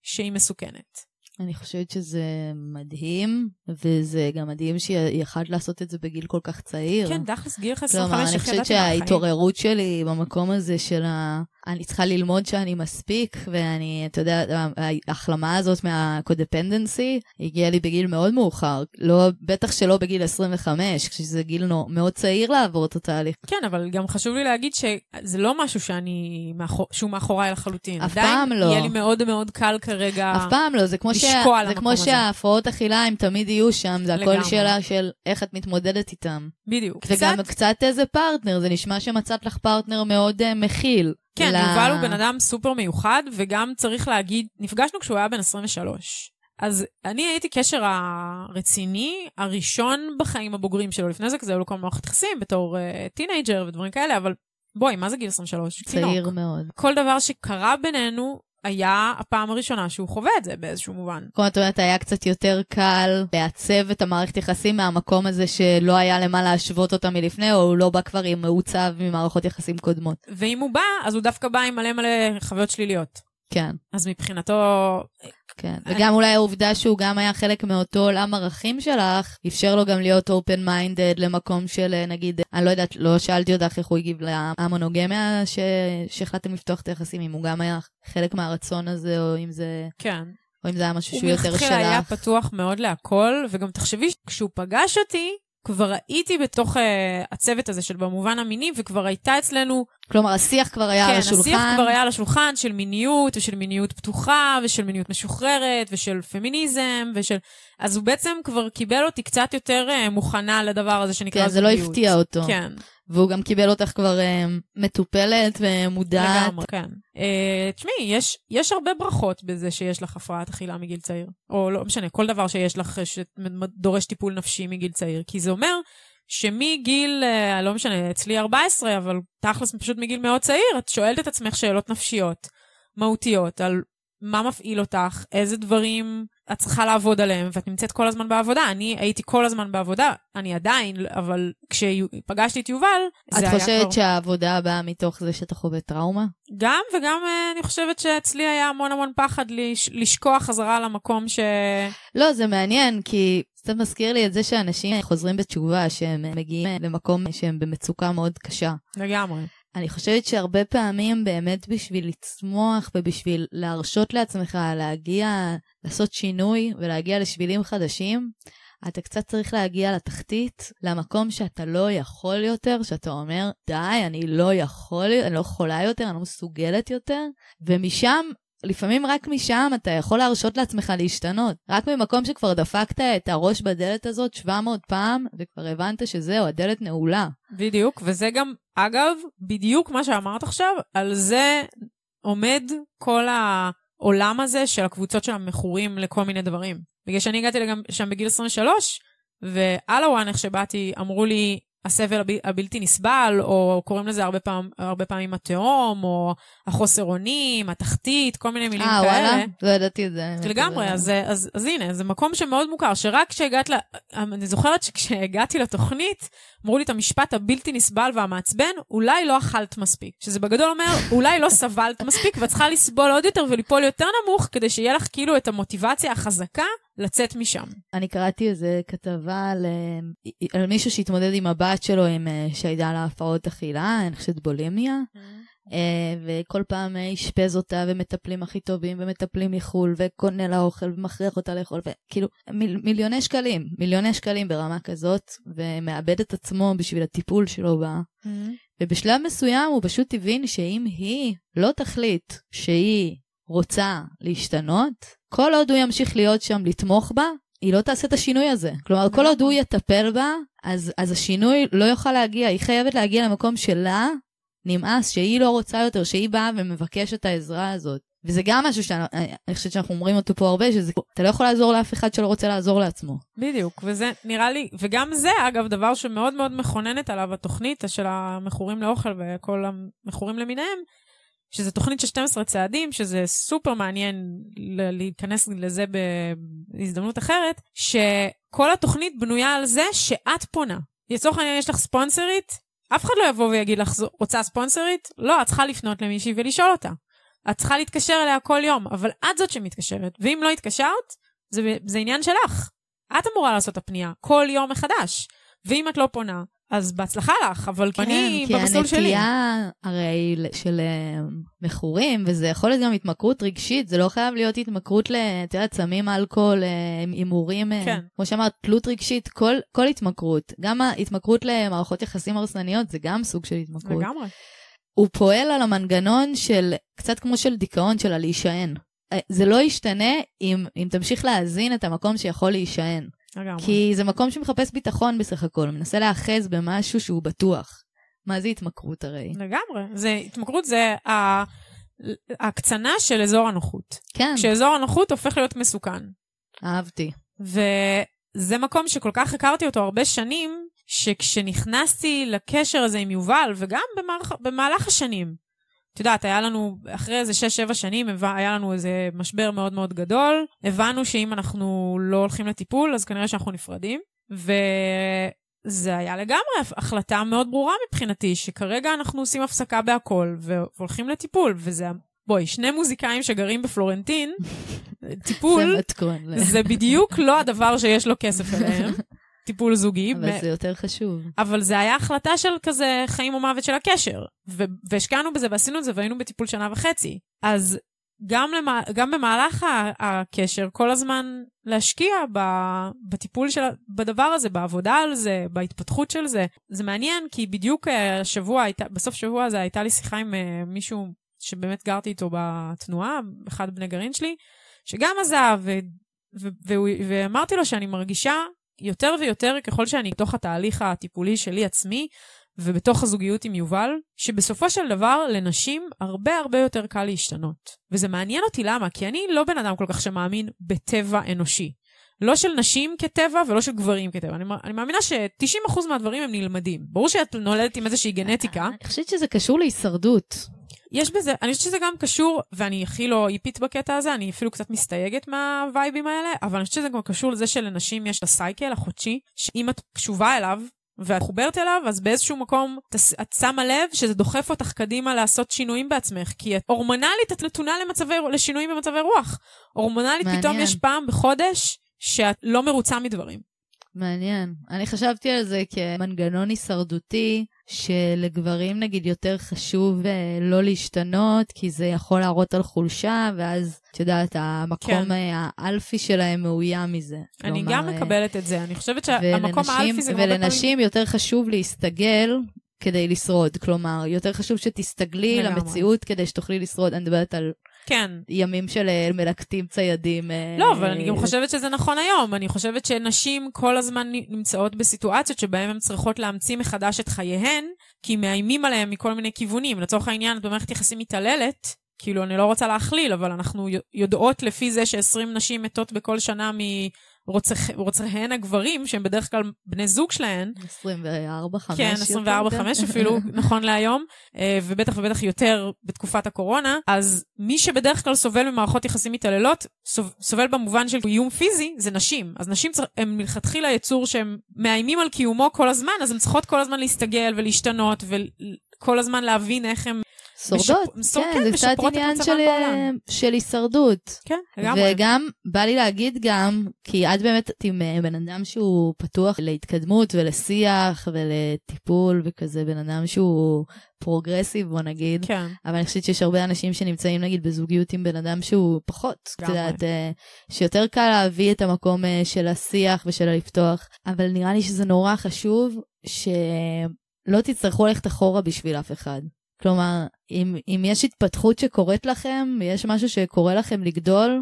B: שהיא מסוכנת.
A: אני חושבת שזה מדהים, וזה גם מדהים שיכולת לעשות את זה בגיל כל כך צעיר.
B: כן, דחס גיל 25
A: כלומר, אני חושבת שההתעוררות שלי במקום הזה של ה... אני צריכה ללמוד שאני מספיק, ואני, אתה יודע, ההחלמה הזאת מהקודפנדנסי הגיעה לי בגיל מאוד מאוחר. לא, בטח שלא בגיל 25, כשזה גיל נו, מאוד צעיר לעבור את התהליך.
B: כן, אבל גם חשוב לי להגיד שזה לא משהו שאני, שהוא מאחוריי לחלוטין.
A: אף פעם לא.
B: עדיין יהיה לי מאוד מאוד קל כרגע
A: אף פעם לא, זה כמו, ש... זה כמו שההפרעות אכילה הם תמיד יהיו שם, זה הכל שאלה של איך את מתמודדת איתם.
B: בדיוק.
A: וגם קצת, קצת איזה פרטנר, זה נשמע שמצאת לך פרטנר מאוד uh, מכיל.
B: כן, לה... יובל הוא בן אדם סופר מיוחד, וגם צריך להגיד, נפגשנו כשהוא היה בן 23. אז אני הייתי קשר הרציני הראשון בחיים הבוגרים שלו. לפני זה כזה היו לו כל מיני מערכת יחסים בתור uh, teenager ודברים כאלה, אבל בואי, מה זה גיל 23?
A: צעיר צינוק. מאוד.
B: כל דבר שקרה בינינו היה הפעם הראשונה שהוא חווה את זה באיזשהו מובן.
A: כמו את אומרת, היה קצת יותר קל לעצב את המערכת יחסים מהמקום הזה שלא היה למה להשוות אותה מלפני, או הוא לא בא כבר עם מעוצב ממערכות יחסים קודמות.
B: ואם הוא בא, אז הוא דווקא בא עם מלא מלא חוויות שליליות.
A: כן.
B: אז מבחינתו...
A: כן, אני... וגם אולי העובדה שהוא גם היה חלק מאותו עולם ערכים שלך, אפשר לו גם להיות open minded למקום של נגיד, אני לא יודעת, לא שאלתי אותך איך הוא הגיב למונוגמיה ש... שהחלטתם לפתוח את היחסים, אם הוא גם היה חלק מהרצון הזה, או אם זה...
B: כן.
A: או אם זה היה משהו שהוא יותר שלך. הוא
B: מלכתחילה היה פתוח מאוד להכל, וגם תחשבי, כשהוא פגש אותי, כבר הייתי בתוך uh, הצוות הזה של במובן המיני, וכבר הייתה אצלנו...
A: כלומר, השיח כבר היה
B: כן,
A: על השולחן.
B: כן, השיח כבר היה על השולחן של מיניות, ושל מיניות פתוחה, ושל מיניות משוחררת, ושל פמיניזם, ושל... אז הוא בעצם כבר קיבל אותי קצת יותר uh, מוכנה לדבר הזה שנקרא
A: כן, זוגיות. כן, זה לא הפתיע אותו.
B: כן.
A: והוא גם קיבל אותך כבר uh, מטופלת ומודעת.
B: לגמרי, כן. Uh, תשמעי, יש, יש הרבה ברכות בזה שיש לך הפרעת אכילה מגיל צעיר. או לא משנה, כל דבר שיש לך שדורש טיפול נפשי מגיל צעיר. כי זה אומר שמגיל, uh, לא משנה, אצלי 14, אבל תכלס פשוט מגיל מאוד צעיר, את שואלת את עצמך שאלות נפשיות, מהותיות, על מה מפעיל אותך, איזה דברים את צריכה לעבוד עליהם, ואת נמצאת כל הזמן בעבודה. אני הייתי כל הזמן בעבודה, אני עדיין, אבל כשפגשתי את יובל, זה היה כבר...
A: את חושבת שהעבודה באה מתוך זה שאתה חווה טראומה?
B: גם, וגם אה, אני חושבת שאצלי היה המון המון פחד לש... לשקוע חזרה למקום ש...
A: לא, זה מעניין, כי זה מזכיר לי את זה שאנשים חוזרים בתשובה, שהם מגיעים למקום שהם במצוקה מאוד קשה.
B: לגמרי.
A: אני חושבת שהרבה פעמים באמת בשביל לצמוח ובשביל להרשות לעצמך להגיע, לעשות שינוי ולהגיע לשבילים חדשים, אתה קצת צריך להגיע לתחתית, למקום שאתה לא יכול יותר, שאתה אומר, די, אני לא יכול, אני לא יכולה יותר, אני לא מסוגלת יותר, ומשם לפעמים רק משם אתה יכול להרשות לעצמך להשתנות. רק ממקום שכבר דפקת את הראש בדלת הזאת 700 פעם, וכבר הבנת שזהו, הדלת נעולה.
B: בדיוק, וזה גם, אגב, בדיוק מה שאמרת עכשיו, על זה עומד כל העולם הזה של הקבוצות של המכורים לכל מיני דברים. בגלל שאני הגעתי לשם בגיל 23, ועל הוואן, איך שבאתי, אמרו לי, הסבל הבלתי נסבל, או קוראים לזה הרבה, פעם, הרבה פעמים התהום, או החוסר אונים, התחתית, כל מיני מילים 아, כאלה.
A: אה, וואלה? לא ידעתי את זה.
B: לגמרי, אז, אז, אז הנה, זה מקום שמאוד מוכר, שרק כשהגעת, ל... אני זוכרת שכשהגעתי לתוכנית, אמרו לי את המשפט הבלתי נסבל והמעצבן, אולי לא אכלת מספיק. שזה בגדול אומר, אולי לא סבלת מספיק, ואת צריכה לסבול עוד יותר וליפול יותר נמוך, כדי שיהיה לך כאילו את המוטיבציה החזקה לצאת משם.
A: אני קראתי איזה כתבה על, על מישהו שהתמודד עם הבת שלו, עם, שהייתה לה הפרעות אכילה, אני חושבת בולימיה. Mm-hmm. וכל פעם אשפז אותה ומטפלים הכי טובים ומטפלים מחו"ל וקונה לה אוכל ומכריח אותה לאכול וכאילו מיל, מיליוני שקלים, מיליוני שקלים ברמה כזאת ומאבד את עצמו בשביל הטיפול שלו בה. Mm-hmm. ובשלב מסוים הוא פשוט הבין שאם היא לא תחליט שהיא רוצה להשתנות, כל עוד הוא ימשיך להיות שם לתמוך בה, היא לא תעשה את השינוי הזה. כלומר, כל עוד הוא יטפל בה, אז, אז השינוי לא יוכל להגיע, היא חייבת להגיע למקום שלה נמאס, שהיא לא רוצה יותר, שהיא באה ומבקשת את העזרה הזאת. וזה גם משהו שאני חושבת שאנחנו אומרים אותו פה הרבה, שזה, אתה לא יכול לעזור לאף אחד שלא רוצה לעזור לעצמו.
B: בדיוק, וזה נראה לי, וגם זה אגב דבר שמאוד מאוד מכוננת עליו התוכנית של המכורים לאוכל וכל המכורים למיניהם, שזה תוכנית של 12 צעדים, שזה סופר מעניין להיכנס לזה בהזדמנות אחרת, שכל התוכנית בנויה על זה שאת פונה. לצורך העניין יש לך ספונסרית, אף אחד לא יבוא ויגיד לך, רוצה ספונסרית? לא, את צריכה לפנות למישהי ולשאול אותה. את צריכה להתקשר אליה כל יום, אבל את זאת שמתקשרת, ואם לא התקשרת, זה, זה עניין שלך. את אמורה לעשות את הפנייה כל יום מחדש. ואם את לא פונה, אז בהצלחה לך, אבל כן, אני במסלול שלי.
A: כי הנטייה הרי של uh, מכורים, וזה יכול להיות גם התמכרות רגשית, זה לא חייב להיות התמכרות ל... את יודעת, סמים, אלכוהול, אה, הימורים, uh,
B: כן.
A: כמו שאמרת, תלות רגשית, כל, כל התמכרות. גם ההתמכרות למערכות יחסים הרסניות זה גם סוג של התמכרות.
B: לגמרי.
A: הוא פועל על המנגנון של, קצת כמו של דיכאון, של הלהישען. זה לא ישתנה אם, אם תמשיך להאזין את המקום שיכול להישען.
B: לגמרי.
A: כי זה מקום שמחפש ביטחון בסך הכל, מנסה להאחז במשהו שהוא בטוח. מה זה התמכרות הרי?
B: לגמרי. זה, התמכרות זה ה... ההקצנה של אזור הנוחות.
A: כן.
B: כשאזור הנוחות הופך להיות מסוכן.
A: אהבתי.
B: וזה מקום שכל כך הכרתי אותו הרבה שנים, שכשנכנסתי לקשר הזה עם יובל, וגם במהלך, במהלך השנים, את יודעת, היה לנו, אחרי איזה 6-7 שנים, היה לנו איזה משבר מאוד מאוד גדול. הבנו שאם אנחנו לא הולכים לטיפול, אז כנראה שאנחנו נפרדים. וזה היה לגמרי החלטה מאוד ברורה מבחינתי, שכרגע אנחנו עושים הפסקה בהכל והולכים לטיפול, וזה, בואי, שני מוזיקאים שגרים בפלורנטין, <laughs> טיפול,
A: זה מתכון.
B: זה בדיוק לא הדבר שיש לו כסף אליהם. <laughs> טיפול זוגי.
A: אבל זה יותר חשוב.
B: אבל זה היה החלטה של כזה חיים או מוות של הקשר. והשקענו בזה ועשינו את זה והיינו בטיפול שנה וחצי. אז גם, למה, גם במהלך הקשר, כל הזמן להשקיע ב, בטיפול של, בדבר הזה, בעבודה על זה, בהתפתחות של זה. זה מעניין, כי בדיוק אה, השבוע, הייתה, בסוף שבוע הזה הייתה לי שיחה עם אה, מישהו שבאמת גרתי איתו בתנועה, אחד בני גרעין שלי, שגם עזב, ו, ו, ו, ואמרתי לו שאני מרגישה יותר ויותר ככל שאני בתוך התהליך הטיפולי שלי עצמי, ובתוך הזוגיות עם יובל, שבסופו של דבר לנשים הרבה הרבה יותר קל להשתנות. וזה מעניין אותי למה, כי אני לא בן אדם כל כך שמאמין בטבע אנושי. לא של נשים כטבע ולא של גברים כטבע. אני, אני מאמינה ש-90% מהדברים הם נלמדים. ברור שאת נולדת עם איזושהי גנטיקה.
A: אני חושבת שזה קשור להישרדות.
B: יש בזה, אני חושבת שזה גם קשור, ואני הכי לא איפית בקטע הזה, אני אפילו קצת מסתייגת מהווייבים האלה, אבל אני חושבת שזה גם קשור לזה שלנשים יש את הסייקל החודשי, שאם את קשובה אליו, ואת חוברת אליו, אז באיזשהו מקום את שמה לב שזה דוחף אותך קדימה לעשות שינויים בעצמך, כי את הורמונלית את נתונה למצבי, לשינויים במצבי רוח. הורמונלית מעניין. פתאום יש פעם בחודש שאת לא מרוצה מדברים.
A: מעניין. אני חשבתי על זה כמנגנון הישרדותי, שלגברים נגיד יותר חשוב אה, לא להשתנות, כי זה יכול להראות על חולשה, ואז, את יודעת, המקום כן. האלפי שלהם מאוים מזה.
B: אני כלומר, גם אה, מקבלת את זה, אני חושבת שהמקום האלפי זה...
A: ולנשים פעמים... יותר חשוב להסתגל כדי לשרוד. כלומר, יותר חשוב שתסתגלי למציאות כדי שתוכלי לשרוד. אני מדברת על
B: כן.
A: ימים של אה, מלקטים ציידים. אה,
B: לא, אבל אני גם חושבת שזה נכון היום. אני חושבת שנשים כל הזמן נמצאות בסיטואציות שבהן הן צריכות להמציא מחדש את חייהן, כי מאיימים עליהן מכל מיני כיוונים. לצורך העניין, את במערכת יחסים מתעללת, כאילו, אני לא רוצה להכליל, אבל אנחנו יודעות לפי זה ש-20 נשים מתות בכל שנה רוצח, רוצחיהן הגברים, שהם בדרך כלל בני זוג שלהן.
A: 24, 5
B: כן, 24, 5 אפילו, <laughs> נכון להיום, אה, ובטח ובטח יותר בתקופת הקורונה. אז מי שבדרך כלל סובל ממערכות יחסים מתעללות, סובל במובן של איום פיזי, זה נשים. אז נשים הם מלכתחילה יצור שהם מאיימים על קיומו כל הזמן, אז הן צריכות כל הזמן להסתגל ולהשתנות וכל הזמן להבין איך הם
A: שורדות, משפ... כן, כן, זה קצת עניין של, אה, של הישרדות.
B: כן, לגמרי.
A: וגם, בא לי להגיד גם, כי את באמת עם אה, בן אדם שהוא פתוח להתקדמות ולשיח ולטיפול וכזה, בן אדם שהוא progressive, בוא נגיד.
B: כן.
A: אבל אני חושבת שיש הרבה אנשים שנמצאים נגיד בזוגיות עם בן אדם שהוא פחות, את יודעת, אה, שיותר קל להביא את המקום של השיח ושל הלפתוח, אבל נראה לי שזה נורא חשוב שלא תצטרכו ללכת אחורה בשביל אף אחד. כלומר, אם, אם יש התפתחות שקורית לכם, יש משהו שקורה לכם לגדול,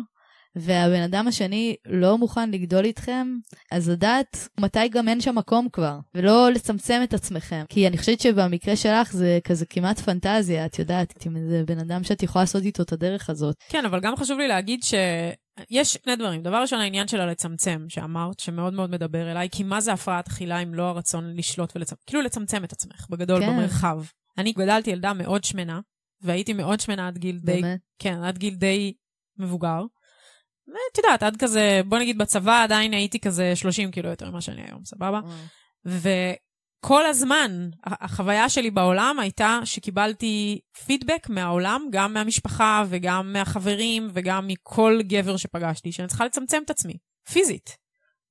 A: והבן אדם השני לא מוכן לגדול איתכם, אז לדעת מתי גם אין שם מקום כבר, ולא לצמצם את עצמכם. כי אני חושבת שבמקרה שלך זה כזה כמעט פנטזיה, את יודעת, אם זה בן אדם שאת יכולה לעשות איתו את הדרך הזאת.
B: כן, אבל גם חשוב לי להגיד ש... יש שני דברים. דבר ראשון, העניין של הלצמצם, שאמרת, שמאוד מאוד מדבר אליי, כי מה זה הפרעת אכילה אם לא הרצון לשלוט ולצמצם? כאילו לצמצם את עצמך, בגדול, כן. במרחב. אני גדלתי ילדה מאוד שמנה, והייתי מאוד שמנה עד גיל די... באמת? כן, עד גיל די מבוגר. ואת יודעת, עד כזה, בוא נגיד בצבא עדיין הייתי כזה 30 קילו יותר ממה שאני היום, סבבה? וכל הזמן, החוויה שלי בעולם הייתה שקיבלתי פידבק מהעולם, גם מהמשפחה וגם מהחברים וגם מכל גבר שפגשתי, שאני צריכה לצמצם את עצמי, פיזית,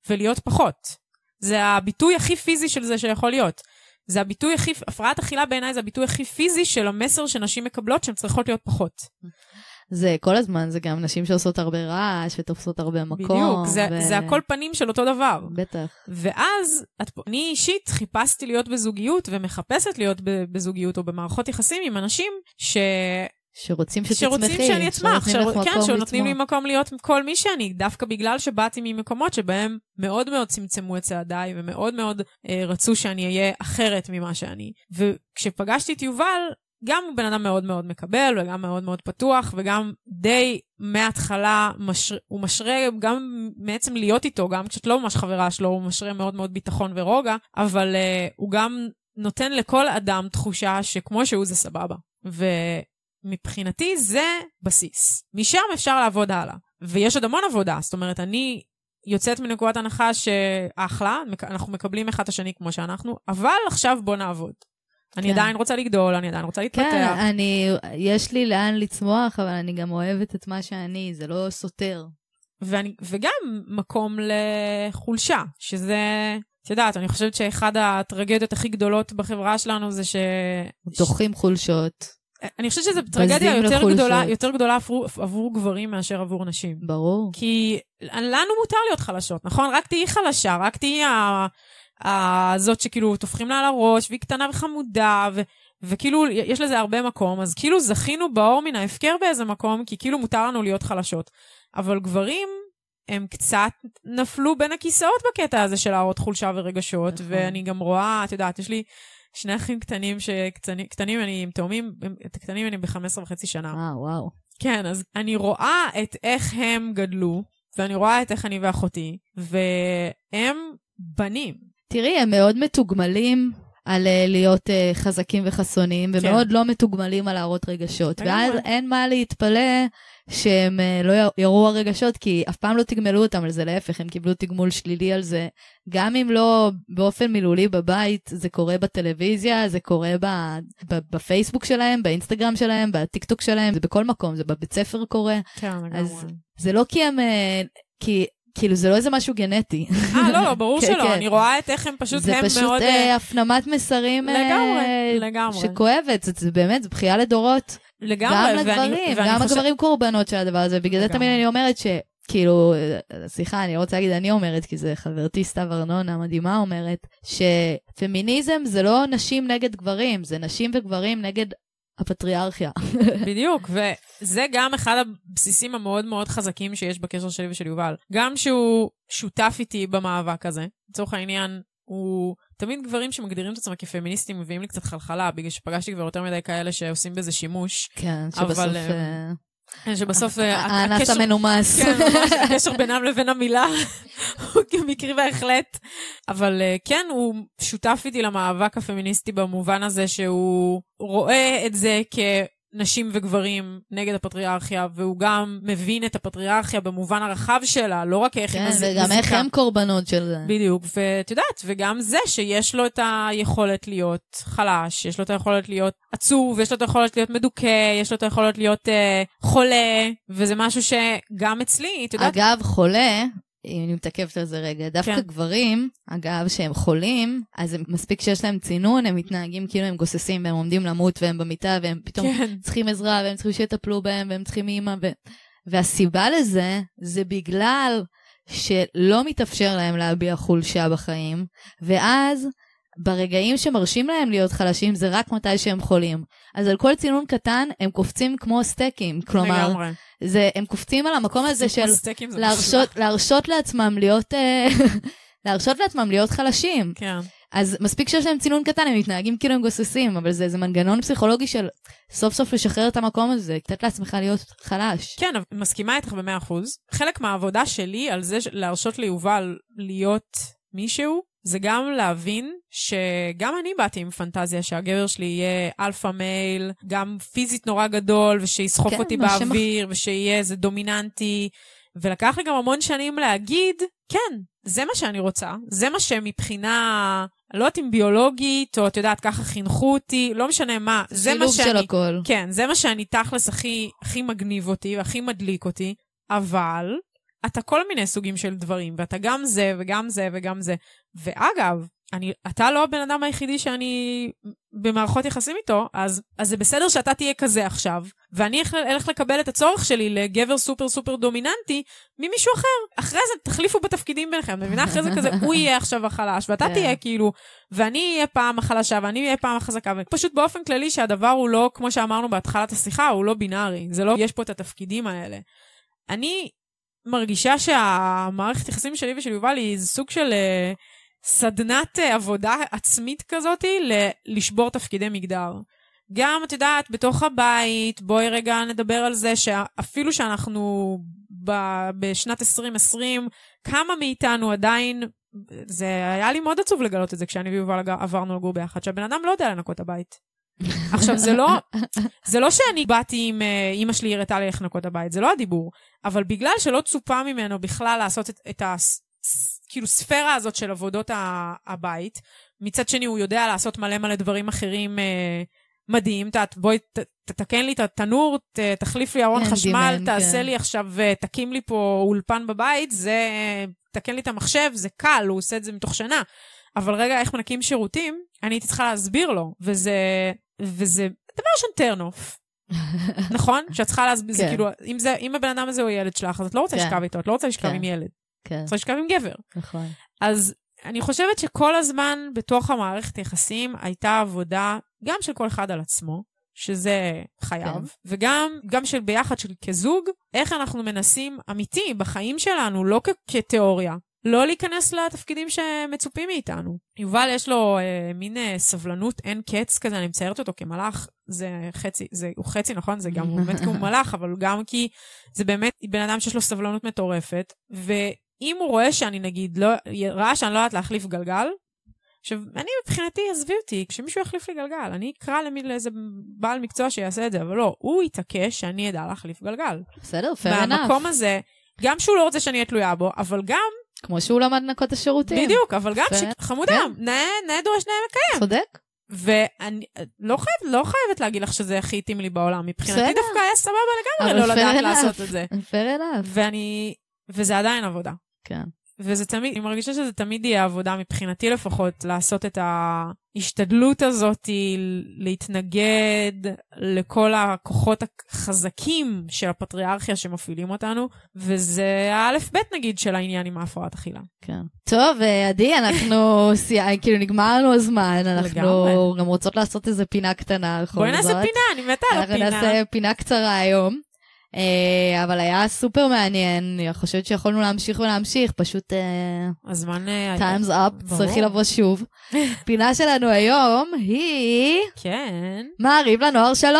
B: ולהיות פחות. זה הביטוי הכי פיזי של זה שיכול להיות. זה הביטוי הכי, הפרעת אכילה בעיניי זה הביטוי הכי פיזי של המסר שנשים מקבלות שהן צריכות להיות פחות.
A: זה כל הזמן, זה גם נשים שעושות הרבה רעש ותופסות הרבה מקום.
B: בדיוק, זה, ו... זה הכל פנים של אותו דבר.
A: בטח.
B: ואז, את, אני אישית חיפשתי להיות בזוגיות ומחפשת להיות בזוגיות או במערכות יחסים עם אנשים ש...
A: שרוצים שתצמחי,
B: שרוצים שאני אצמח, שר... כן, שנותנים לי מקום להיות כל מי שאני, דווקא בגלל שבאתי ממקומות שבהם מאוד מאוד צמצמו את צעדיי ומאוד מאוד אה, רצו שאני אהיה אחרת ממה שאני. וכשפגשתי את יובל, גם הוא בן אדם מאוד מאוד מקבל וגם מאוד מאוד פתוח וגם די מההתחלה משר... הוא משרה גם מעצם להיות איתו, גם כשאת לא ממש חברה שלו, הוא משרה מאוד מאוד ביטחון ורוגע, אבל uh, הוא גם נותן לכל אדם תחושה שכמו שהוא זה סבבה. ו... מבחינתי זה בסיס. משם אפשר לעבוד הלאה. ויש עוד המון עבודה, זאת אומרת, אני יוצאת מנקודת הנחה שאחלה, אנחנו מקבלים אחד את השני כמו שאנחנו, אבל עכשיו בוא נעבוד. כן. אני עדיין רוצה לגדול, אני עדיין רוצה להתפתח.
A: כן, אני, יש לי לאן לצמוח, אבל אני גם אוהבת את מה שאני, זה לא סותר.
B: ואני, וגם מקום לחולשה, שזה, את יודעת, אני חושבת שאחד הטרגדיות הכי גדולות בחברה שלנו זה ש...
A: דוחים חולשות.
B: אני חושבת שזו טרגדיה יותר גדולה, יותר גדולה עבור, עבור גברים מאשר עבור נשים.
A: ברור.
B: כי לנו מותר להיות חלשות, נכון? רק תהיי חלשה, רק תהיי הזאת שכאילו טופחים לה על הראש, והיא קטנה וחמודה, ו, וכאילו יש לזה הרבה מקום, אז כאילו זכינו באור מן ההפקר באיזה מקום, כי כאילו מותר לנו להיות חלשות. אבל גברים, הם קצת נפלו בין הכיסאות בקטע הזה של להראות חולשה ורגשות, נכון. ואני גם רואה, את יודעת, יש לי... שני אחים קטנים שקטנים אני עם תאומים, את הקטנים אני ב-15 וחצי שנה.
A: אה, וואו.
B: כן, אז אני רואה את איך הם גדלו, ואני רואה את איך אני ואחותי, והם בנים.
A: תראי, הם מאוד מתוגמלים על אה, להיות אה, חזקים וחסונים,
B: כן.
A: ומאוד לא מתוגמלים על להראות רגשות. ואז אין מה להתפלא שהם אה, לא יראו הרגשות, כי אף פעם לא תגמלו אותם על זה, להפך, הם קיבלו תגמול שלילי על זה. גם אם לא באופן מילולי בבית, זה קורה בטלוויזיה, זה קורה ב, ב, בפייסבוק שלהם, באינסטגרם שלהם, בטיקטוק שלהם, זה בכל מקום, זה בבית ספר קורה.
B: כן.
A: אז זה לא כי הם... כי... כאילו זה לא איזה משהו גנטי.
B: אה, לא, לא, ברור
A: כן,
B: שלא.
A: כן.
B: אני רואה את איך הם פשוט,
A: זה
B: הם
A: פשוט
B: מאוד...
A: אה,
B: אה,
A: הפנמת מסרים אה,
B: לגמרי, לגמרי.
A: שכואבת, זה, זה באמת, זה בכייה לדורות.
B: לגמרי,
A: גם
B: ואני-
A: לגברים,
B: ואני
A: גם
B: חושב-
A: הגברים קורבנות של הדבר הזה, בגלל זה. תמיד אני אומרת ש... כאילו, סליחה, אני לא רוצה להגיד אני אומרת, כי זה חברתי סתיו ארנונה המדהימה אומרת, שפמיניזם זה לא נשים נגד גברים, זה נשים וגברים נגד הפטריארכיה.
B: בדיוק, וזה גם אחד הבסיסים המאוד מאוד חזקים שיש בקשר שלי ושל יובל. גם שהוא שותף איתי במאבק הזה, לצורך העניין, הוא תמיד גברים שמגדירים את עצמם כפמיניסטים מביאים לי קצת חלחלה, בגלל שפגשתי כבר יותר מדי כאלה שעושים בזה שימוש.
A: כן,
B: אבל,
A: שבסוף...
B: אה,
A: אה,
B: שבסוף אה,
A: האנס
B: הקשר-
A: המנומס.
B: כן, ממש, הקשר בינם לבין המילה הוא מקרי בהחלט. אבל אה, כן, הוא שותף איתי למאבק הפמיניסטי במובן הזה שהוא רואה את זה כנשים וגברים נגד הפטריארכיה, והוא גם מבין את הפטריארכיה במובן הרחב שלה, לא רק איך היא
A: כן,
B: מז-
A: וגם איך
B: מזיקה.
A: הם קורבנות של זה.
B: בדיוק, ואת יודעת, וגם זה שיש לו את היכולת להיות חלש, יש לו את היכולת להיות עצוב, יש לו את היכולת להיות מדוכא, יש לו את היכולת להיות אה, חולה, וזה משהו שגם אצלי, את יודעת,
A: אגב, חולה, אם אני מתעכבת על זה רגע, דווקא
B: כן.
A: גברים, אגב, שהם חולים, אז הם, מספיק שיש להם צינון, הם מתנהגים כאילו הם גוססים והם עומדים למות והם במיטה והם פתאום
B: כן,
A: צריכים עזרה והם צריכים שיטפלו בהם והם צריכים אימא. ו... והסיבה לזה, זה בגלל שלא מתאפשר להם להביע חולשה בחיים, ואז ברגעים שמרשים להם להיות חלשים זה רק מתי שהם חולים. אז על כל צינון קטן הם קופצים כמו סטייקים, כלומר,
B: לגמרי.
A: זה, הם קופצים על המקום הזה של להרשות. להרשות לעצמם להיות, אה, <laughs> להרשות לעצמם להיות חלשים.
B: כן,
A: אז מספיק שיש להם צינון קטן, הם מתנהגים כאילו הם גוססים, אבל זה איזה מנגנון פסיכולוגי של סוף סוף לשחרר את המקום הזה, לתת לעצמך להיות חלש.
B: כן, מסכימה איתך במאה אחוז. חלק מהעבודה שלי על זה להרשות ליובל להיות מישהו, זה גם להבין שגם אני באתי עם פנטזיה שהגבר שלי יהיה alpha male, גם פיזית נורא גדול, ושיסחוב
A: כן,
B: אותי
A: מה שמח-
B: באוויר, ושיהיה איזה דומיננטי. ולקח לי גם המון שנים להגיד, כן, זה מה שאני רוצה. זה מה שמבחינה, לא יודעת אם ביולוגית, או את יודעת, ככה חינכו אותי, לא משנה מה, זה מה
A: שילוב של
B: שאני...
A: הכל.
B: כן, זה מה שאני תכלס הכי, הכי מגניב אותי והכי מדליק אותי, אבל אתה כל מיני סוגים של דברים, ואתה גם זה וגם זה וגם זה. ואגב, אני, אתה לא הבן אדם היחידי שאני במערכות יחסים איתו, אז, אז זה בסדר שאתה תהיה כזה עכשיו, ואני אלך- לקבל את הצורך שלי לגבר סופר סופר דומיננטי ממישהו אחר. אחרי זה תחליפו בתפקידים ביניכם, מבינה? אחרי זה כזה, הוא יהיה עכשיו החלש, ואתה
A: כן.
B: תהיה כאילו, ואני אהיה פעם החלשה, ואני אהיה פעם החזקה, ופשוט באופן כללי שהדבר הוא לא, כמו שאמרנו בהתחלת השיחה, הוא לא בינארי, זה לא, יש פה את התפקידים האלה. אני מרגישה שהמערכת יחסים שלי ושל יובל היא סוג של אה, סדנת אה, עבודה עצמית כזאתי ל- לשבור תפקידי מגדר. גם, את יודעת, בתוך הבית, בואי רגע נדבר על זה שאפילו שאנחנו ב- בשנת 2020, כמה מאיתנו עדיין, זה היה לי מאוד עצוב לגלות את זה כשאני ויובל עברנו לגור ביחד, שהבן אדם לא יודע לנקות הבית. עכשיו, זה לא, זה לא שאני באתי עם אה, אימא שלי הראתה לי איך לנקות הבית, זה לא הדיבור. אבל בגלל שלא צופה ממנו בכלל לעשות את, את ה... ס- ס- כאילו ספירה הזאת של עבודות ה- הבית, מצד שני הוא יודע לעשות מלא מלא דברים אחרים אה, מדהים. ת, בואי ת, תתקן לי את התנור, ת, תחליף לי ארון
A: כן,
B: חשמל,
A: דימן,
B: תעשה
A: כן.
B: לי עכשיו, אה, תקים לי פה אולפן בבית, זה... תקן לי את המחשב, זה קל, הוא עושה את זה מתוך שנה. אבל רגע, איך מנקים שירותים, אני הייתי צריכה להסביר לו, וזה... וזה דבר ראשון turn off. <laughs> נכון? שאת צריכה להסביר, זה
A: כן.
B: כאילו, אם, זה, אם הבן אדם הזה הוא ילד שלך, אז את לא רוצה
A: כן.
B: לשכב איתו, את לא רוצה לשכב
A: כן.
B: עם ילד,
A: כן,
B: רוצה לשכב עם גבר.
A: נכון.
B: אז אני חושבת שכל הזמן בתוך המערכת יחסים הייתה עבודה גם של כל אחד על עצמו, שזה חייב,
A: כן.
B: וגם גם של ביחד של כזוג, איך אנחנו מנסים אמיתי בחיים שלנו, לא כ- כתיאוריה. לא להיכנס לתפקידים שמצופים מאיתנו. יובל יש לו אה, מין אה, סבלנות אין קץ כזה, אני מציירת אותו כמלאך, זה חצי, זה, הוא חצי נכון, זה גם הוא <laughs> באמת כי הוא מלאך, אבל גם כי זה באמת בן אדם שיש לו סבלנות מטורפת, ואם הוא רואה שאני נגיד, לא, ראה שאני לא יודעת להחליף גלגל, עכשיו, אני מבחינתי, עזבי אותי, כשמישהו יחליף לי גלגל, אני אקרא למי, לאיזה בעל מקצוע שיעשה את זה, אבל לא, הוא יתעקש שאני אדע להחליף גלגל.
A: בסדר, fair enough.
B: והמקום הזה, גם שהוא לא רוצה שאני אהיה תלויה בו, אבל גם,
A: כמו שהוא למד לנקות את השירותים.
B: בדיוק, אבל גם, ש... חמודה,
A: כן.
B: נאה נאה דורש נאה מקיים.
A: צודק.
B: ואני לא, חייב, לא חייבת להגיד לך שזה הכי התאים לי בעולם. מבחינתי
A: בסדר.
B: דווקא היה סבבה לגמרי לא לדעת. לעשות את זה. <laughs>
A: fair enough.
B: ואני, וזה עדיין עבודה.
A: כן.
B: וזה תמיד, אני מרגישה שזה תמיד יהיה עבודה, מבחינתי לפחות, לעשות את ההשתדלות הזאת, להתנגד לכל הכוחות החזקים של הפטריארכיה שמפעילים אותנו, וזה האלף-בית נגיד של העניין עם ההפרעת אכילה.
A: כן. טוב, אה, עדי, אנחנו, <laughs> כאילו נגמר לנו הזמן, אנחנו
B: לגמרי.
A: גם רוצות לעשות איזה פינה קטנה
B: בואי נעשה. פינה, אני מתה על
A: אנחנו
B: הפינה.
A: נעשה פינה קצרה היום. אה, אבל היה סופר מעניין, אני חושבת שיכולנו להמשיך ולהמשיך, פשוט אה,
B: הזמן...
A: time's up,
B: ברור.
A: צריכי לבוא שוב. פינה שלנו היום היא
B: כן.
A: מעריב לנוער שלום!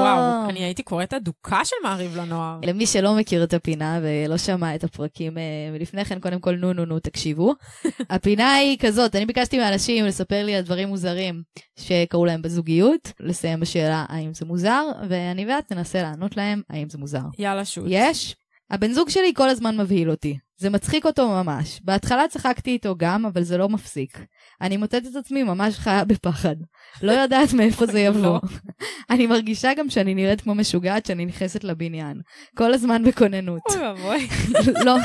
B: וואו, אני הייתי קוראת אדוקה של מעריב לנוער.
A: למי שלא מכיר את הפינה ולא שמע את הפרקים אה, ולפני כן, קודם כל, נו נו נו, תקשיבו. <laughs> הפינה היא כזאת, אני ביקשתי מאנשים לספר לי על דברים מוזרים שקרו להם בזוגיות, לסיים בשאלה האם זה מוזר, ואני ואת ננסה לענות להם האם זה מוזר.
B: יאללה שוט.
A: יש? הבן זוג שלי כל הזמן מבהיל אותי. זה מצחיק אותו ממש. בהתחלה צחקתי איתו גם, אבל זה לא מפסיק. אני מוצאת את עצמי ממש חיה בפחד. לא יודעת מאיפה זה <laughs> יבוא.
B: לא.
A: אני מרגישה גם שאני נראית כמו משוגעת שאני נכנסת לבניין. כל הזמן בכוננות.
B: אוי ואבוי. <laughs>
A: לא,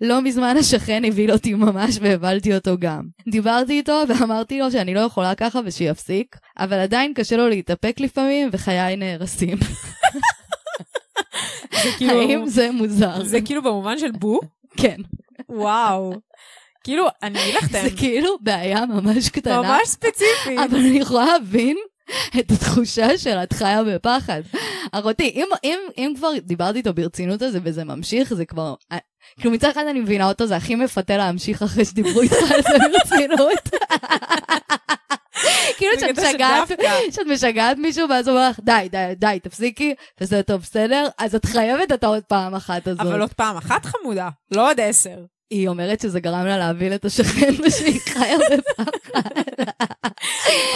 A: לא מזמן השכן הבהיל אותי ממש והבהלתי אותו גם. דיברתי איתו ואמרתי לו שאני לא יכולה ככה ושיפסיק, אבל עדיין קשה לו להתאפק לפעמים וחיי נהרסים. <laughs>
B: זה <laughs> כאילו...
A: האם זה מוזר?
B: זה כאילו במובן של בו?
A: כן.
B: וואו. כאילו, אני אגיד לך את <laughs>
A: זה
B: האמת,
A: כאילו בעיה ממש קטנה,
B: ממש ספציפית.
A: אבל אני יכולה להבין את התחושה של את חיה בפחד. אחותי, אם, אם, אם כבר דיברתי איתו ברצינות על זה וזה ממשיך, זה כבר... אה, כאילו מצד אחד אני מבינה אותו, זה הכי מפתה להמשיך אחרי שדיברו איתך על זה ברצינות. <laughs> כאילו שאת משגעת. שאת משגעת מישהו ואז הוא אומר לך, די, די, די, תפסיקי, וזה טוב, בסדר? אז את חייבת את העוד פעם אחת הזאת.
B: אבל עוד פעם אחת חמודה, לא עוד עשר.
A: היא אומרת שזה גרם לה להבהיל את השכן <laughs> ושהיא חיה בפחד.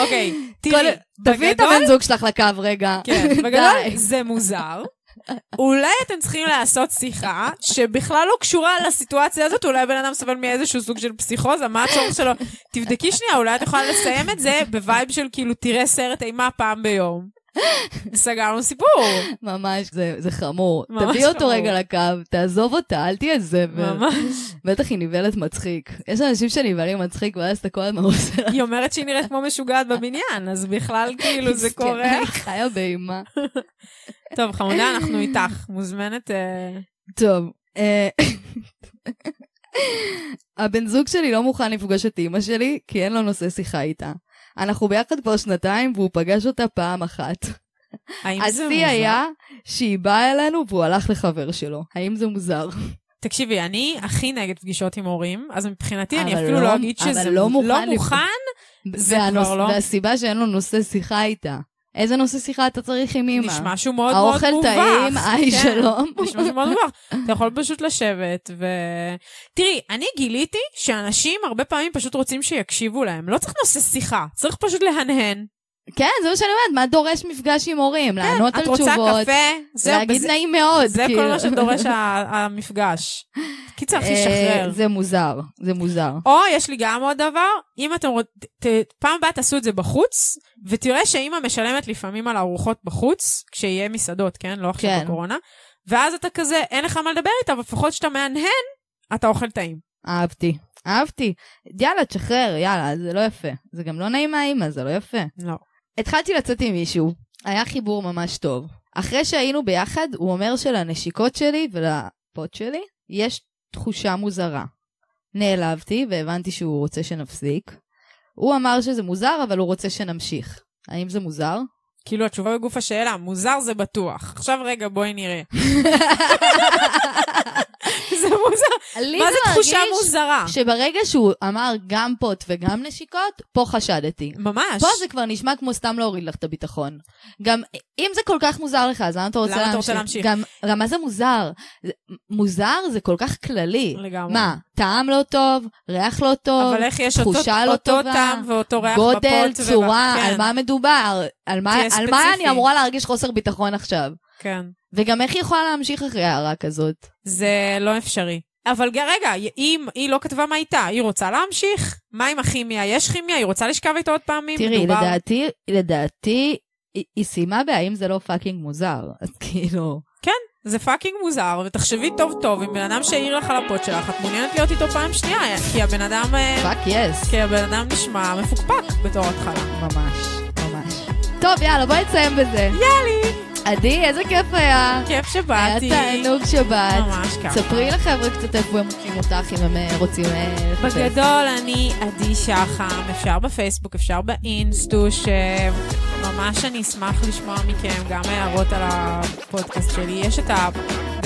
B: אוקיי, תראי,
A: תביאי את
B: בגדול-
A: הבן זוג שלך לקו רגע.
B: כן. בגדול <laughs> זה מוזר. אולי אתם צריכים לעשות שיחה שבכלל לא קשורה לסיטואציה הזאת, אולי בן אדם סובל מאיזשהו סוג של פסיכוזה, מה הצורך שלו? תבדקי שנייה, אולי את יכולה לסיים את זה ב vibe של כאילו תראה סרט אימה פעם ביום. סגרנו סיפור.
A: ממש, זה, זה חמור.
B: ממש
A: תביא אותו
B: חמור.
A: רגע לקו, תעזוב אותה, אל תהיה זבל.
B: ממש.
A: בטח היא נבהלת מצחיק. יש אנשים שנבהלים מצחיק, ואז אתה כל הזמן עושה. <laughs>
B: היא אומרת שהיא נראית כמו משוגעת בבניין, אז בכלל כאילו זה קורה. <laughs>
A: היא חיה באימה. <laughs>
B: טוב, חמודה, אנחנו איתך. מוזמנת... אה,
A: טוב, אה, הבן זוג שלי לא מוכן לפגוש את אימא שלי, כי אין לו נושא שיחה איתה. אנחנו ביחד כבר שנתיים, והוא פגש אותה פעם אחת.
B: האם זה
A: השיא
B: מוזר?
A: היה שהיא באה אלינו והוא הלך לחבר שלו. האם זה מוזר?
B: תקשיבי, אני הכי נגד פגישות עם הורים, אז מבחינתי אני אפילו
A: לא-
B: לא אגיד שזה
A: לא מוכן
B: לא
A: לפ-
B: מוכן. זה
A: והנוס-
B: כבר לא.
A: והסיבה שאין לו נושא שיחה איתה. איזה נושא שיחה אתה צריך עם אימא?
B: נשמע משהו מאוד מאוד
A: האוכל
B: מובך.
A: טעים, היי
B: כן,
A: שלום.
B: נשמע משהו מאוד מובך. <laughs> אתה יכול פשוט לשבת ו... תראי, אני גיליתי שאנשים הרבה פעמים פשוט רוצים שיקשיבו להם. לא צריך נושא שיחה, צריך פשוט להנהן.
A: כן, זה מה שאני אומרת, מה דורש מפגש עם הורים? לענות על
B: כן, את
A: תשובות,
B: רוצה קפה? זהו,
A: להגיד
B: בזה-
A: נעים מאוד.
B: זה
A: כאילו.
B: כל מה שדורש <laughs> המפגש. קיצר, הכי
A: אה,
B: שחרר.
A: זה מוזר, זה מוזר.
B: או יש לי גם עוד דבר, אם אתם רוצים, פעם הבאה תעשו את זה בחוץ, ותראה שאימא משלמת לפעמים על ארוחות בחוץ, כשיהיה מסעדות, כן? לא עכשיו
A: כן.
B: בקורונה. ואז אתה כזה, אין לך מה לדבר איתה, אבל לפחות כשאתה מהנהן, אתה אוכל טעים.
A: אהבתי, אהבתי. יאללה, תשחרר, יאללה, זה לא יפה. זה גם לא נעים מהאימא, זה לא יפה.
B: לא.
A: התחלתי לצאת עם מישהו, היה חיבור ממש טוב. אחרי שהיינו ביחד, הוא אומר שלנשיקות שלי ולפוט שלי יש תחושה מוזרה. נעלבתי והבנתי שהוא רוצה שנפסיק. הוא אמר שזה מוזר, אבל הוא רוצה שנמשיך. האם זה מוזר?
B: כאילו התשובה בגוף השאלה, מוזר זה בטוח. עכשיו רגע, בואי נראה. <laughs> זה מוזר? מה זה תחושה מוזרה?
A: שברגע שהוא אמר גם פוט וגם נשיקות, פה חשדתי.
B: ממש.
A: פה זה כבר נשמע כמו סתם להוריד לך את הביטחון. גם אם זה כל כך מוזר לך, אז למה אתה רוצה
B: למה
A: להמשיך?
B: אתה רוצה להמשיך?
A: גם, גם מה זה מוזר? מוזר זה כל כך כללי.
B: לגמרי.
A: מה, טעם לא טוב, ריח לא טוב,
B: אבל איך יש אותו,
A: תחושה לא
B: אותו
A: טובה,
B: טעם ואותו ריח
A: גודל,
B: בפוט?
A: צורה,
B: וב- כן,
A: על מה מדובר? על מה, על מה. אני אמורה להרגיש חוסר ביטחון עכשיו?
B: כן.
A: וגם איך היא יכולה להמשיך אחרי הערה כזאת?
B: זה לא אפשרי. אבל רגע, אם היא לא כתבה מה איתה, היא רוצה להמשיך? מה עם הכימיה? יש כימיה? היא רוצה לשכב איתו עוד פעמים?
A: תראי,
B: מדובר-
A: לדעתי, לדעתי, היא- היא סיימה בהאם זה לא fucking מוזר. <laughs> אז כאילו...
B: זה fucking מוזר, ותחשבי טוב טוב, אם בן אדם שהעיר לך לפוד שלך, את מעוניינת להיות איתו פעם שנייה, כי הבן אדם... אה,
A: fuck yes.
B: כי הבן אדם נשמע מפוקפק בתור התחלה.
A: ממש, ממש. טוב, יאללה, בואי נסיים בזה.
B: יאללה,
A: עדי, איזה כיף היה.
B: כיף
A: היה
B: שבאתי.
A: תענוג שבאת.
B: ממש ככה.
A: ספרי לחבר'ה קצת איפה הם מוצאים אותך, אם הם אה, רוצים אה, לחפש.
B: בגדול אני עדי שחם, אפשר בפייסבוק, אפשר באינסטוש, ממש אני אשמח לשמוע מכם גם הערות על הפודקאסט שלי. יש את ה...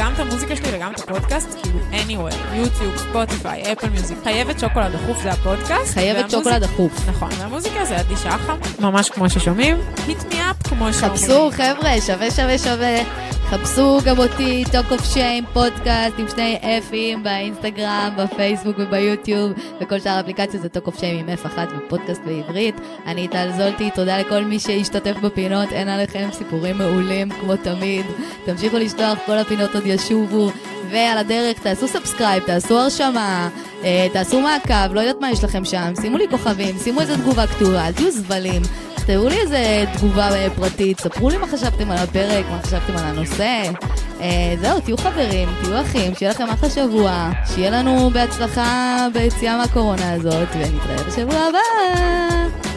B: גם את המוזיקה שלי וגם את הפודקאסט, כאילו anywhere, יוטיוב, ספוטיפיי, אפל מיוזיק. חייבת שוקולד דחוף זה הפודקאסט.
A: חייבת שוקולד דחוף.
B: נכון, והמוזיקה זה עדי שחם, ממש כמו ששומעים. hit me up כמו שאומרים.
A: חפשו, חבר'ה, שווה שווה שווה. חפשו גם אותי, Talk of Shame, פודקאסט עם שני אפים באינסטגרם, בפייסבוק וביוטיוב, וכל שאר האפליקציות זה Talk of Shame עם F1 ופודקאסט בעברית. אני טל זולטי, תודה לכל מי שהשתתף בפינות, אין עליכם סיפורים מעולים כמו תמיד. תמשיכו לשלוח, כל הפינות עוד ישובו. ועל הדרך תעשו subscribe, תעשו הרשמה, אה, תעשו מעקב, לא יודעת מה יש לכם שם, שימו לי כוכבים, שימו איזה תגובה כתובה, אל תהיו זבלים. תראו לי איזה תגובה אה, פרטית, ספרו לי מה חשבתם על הפרק, מה חשבתם על הנושא. אה, זהו, תהיו חברים, תהיו אחים, שיהיה לכם אחלה שבוע, שיהיה לנו בהצלחה ביציאה מהקורונה הזאת, ונתראה בשבוע הבא.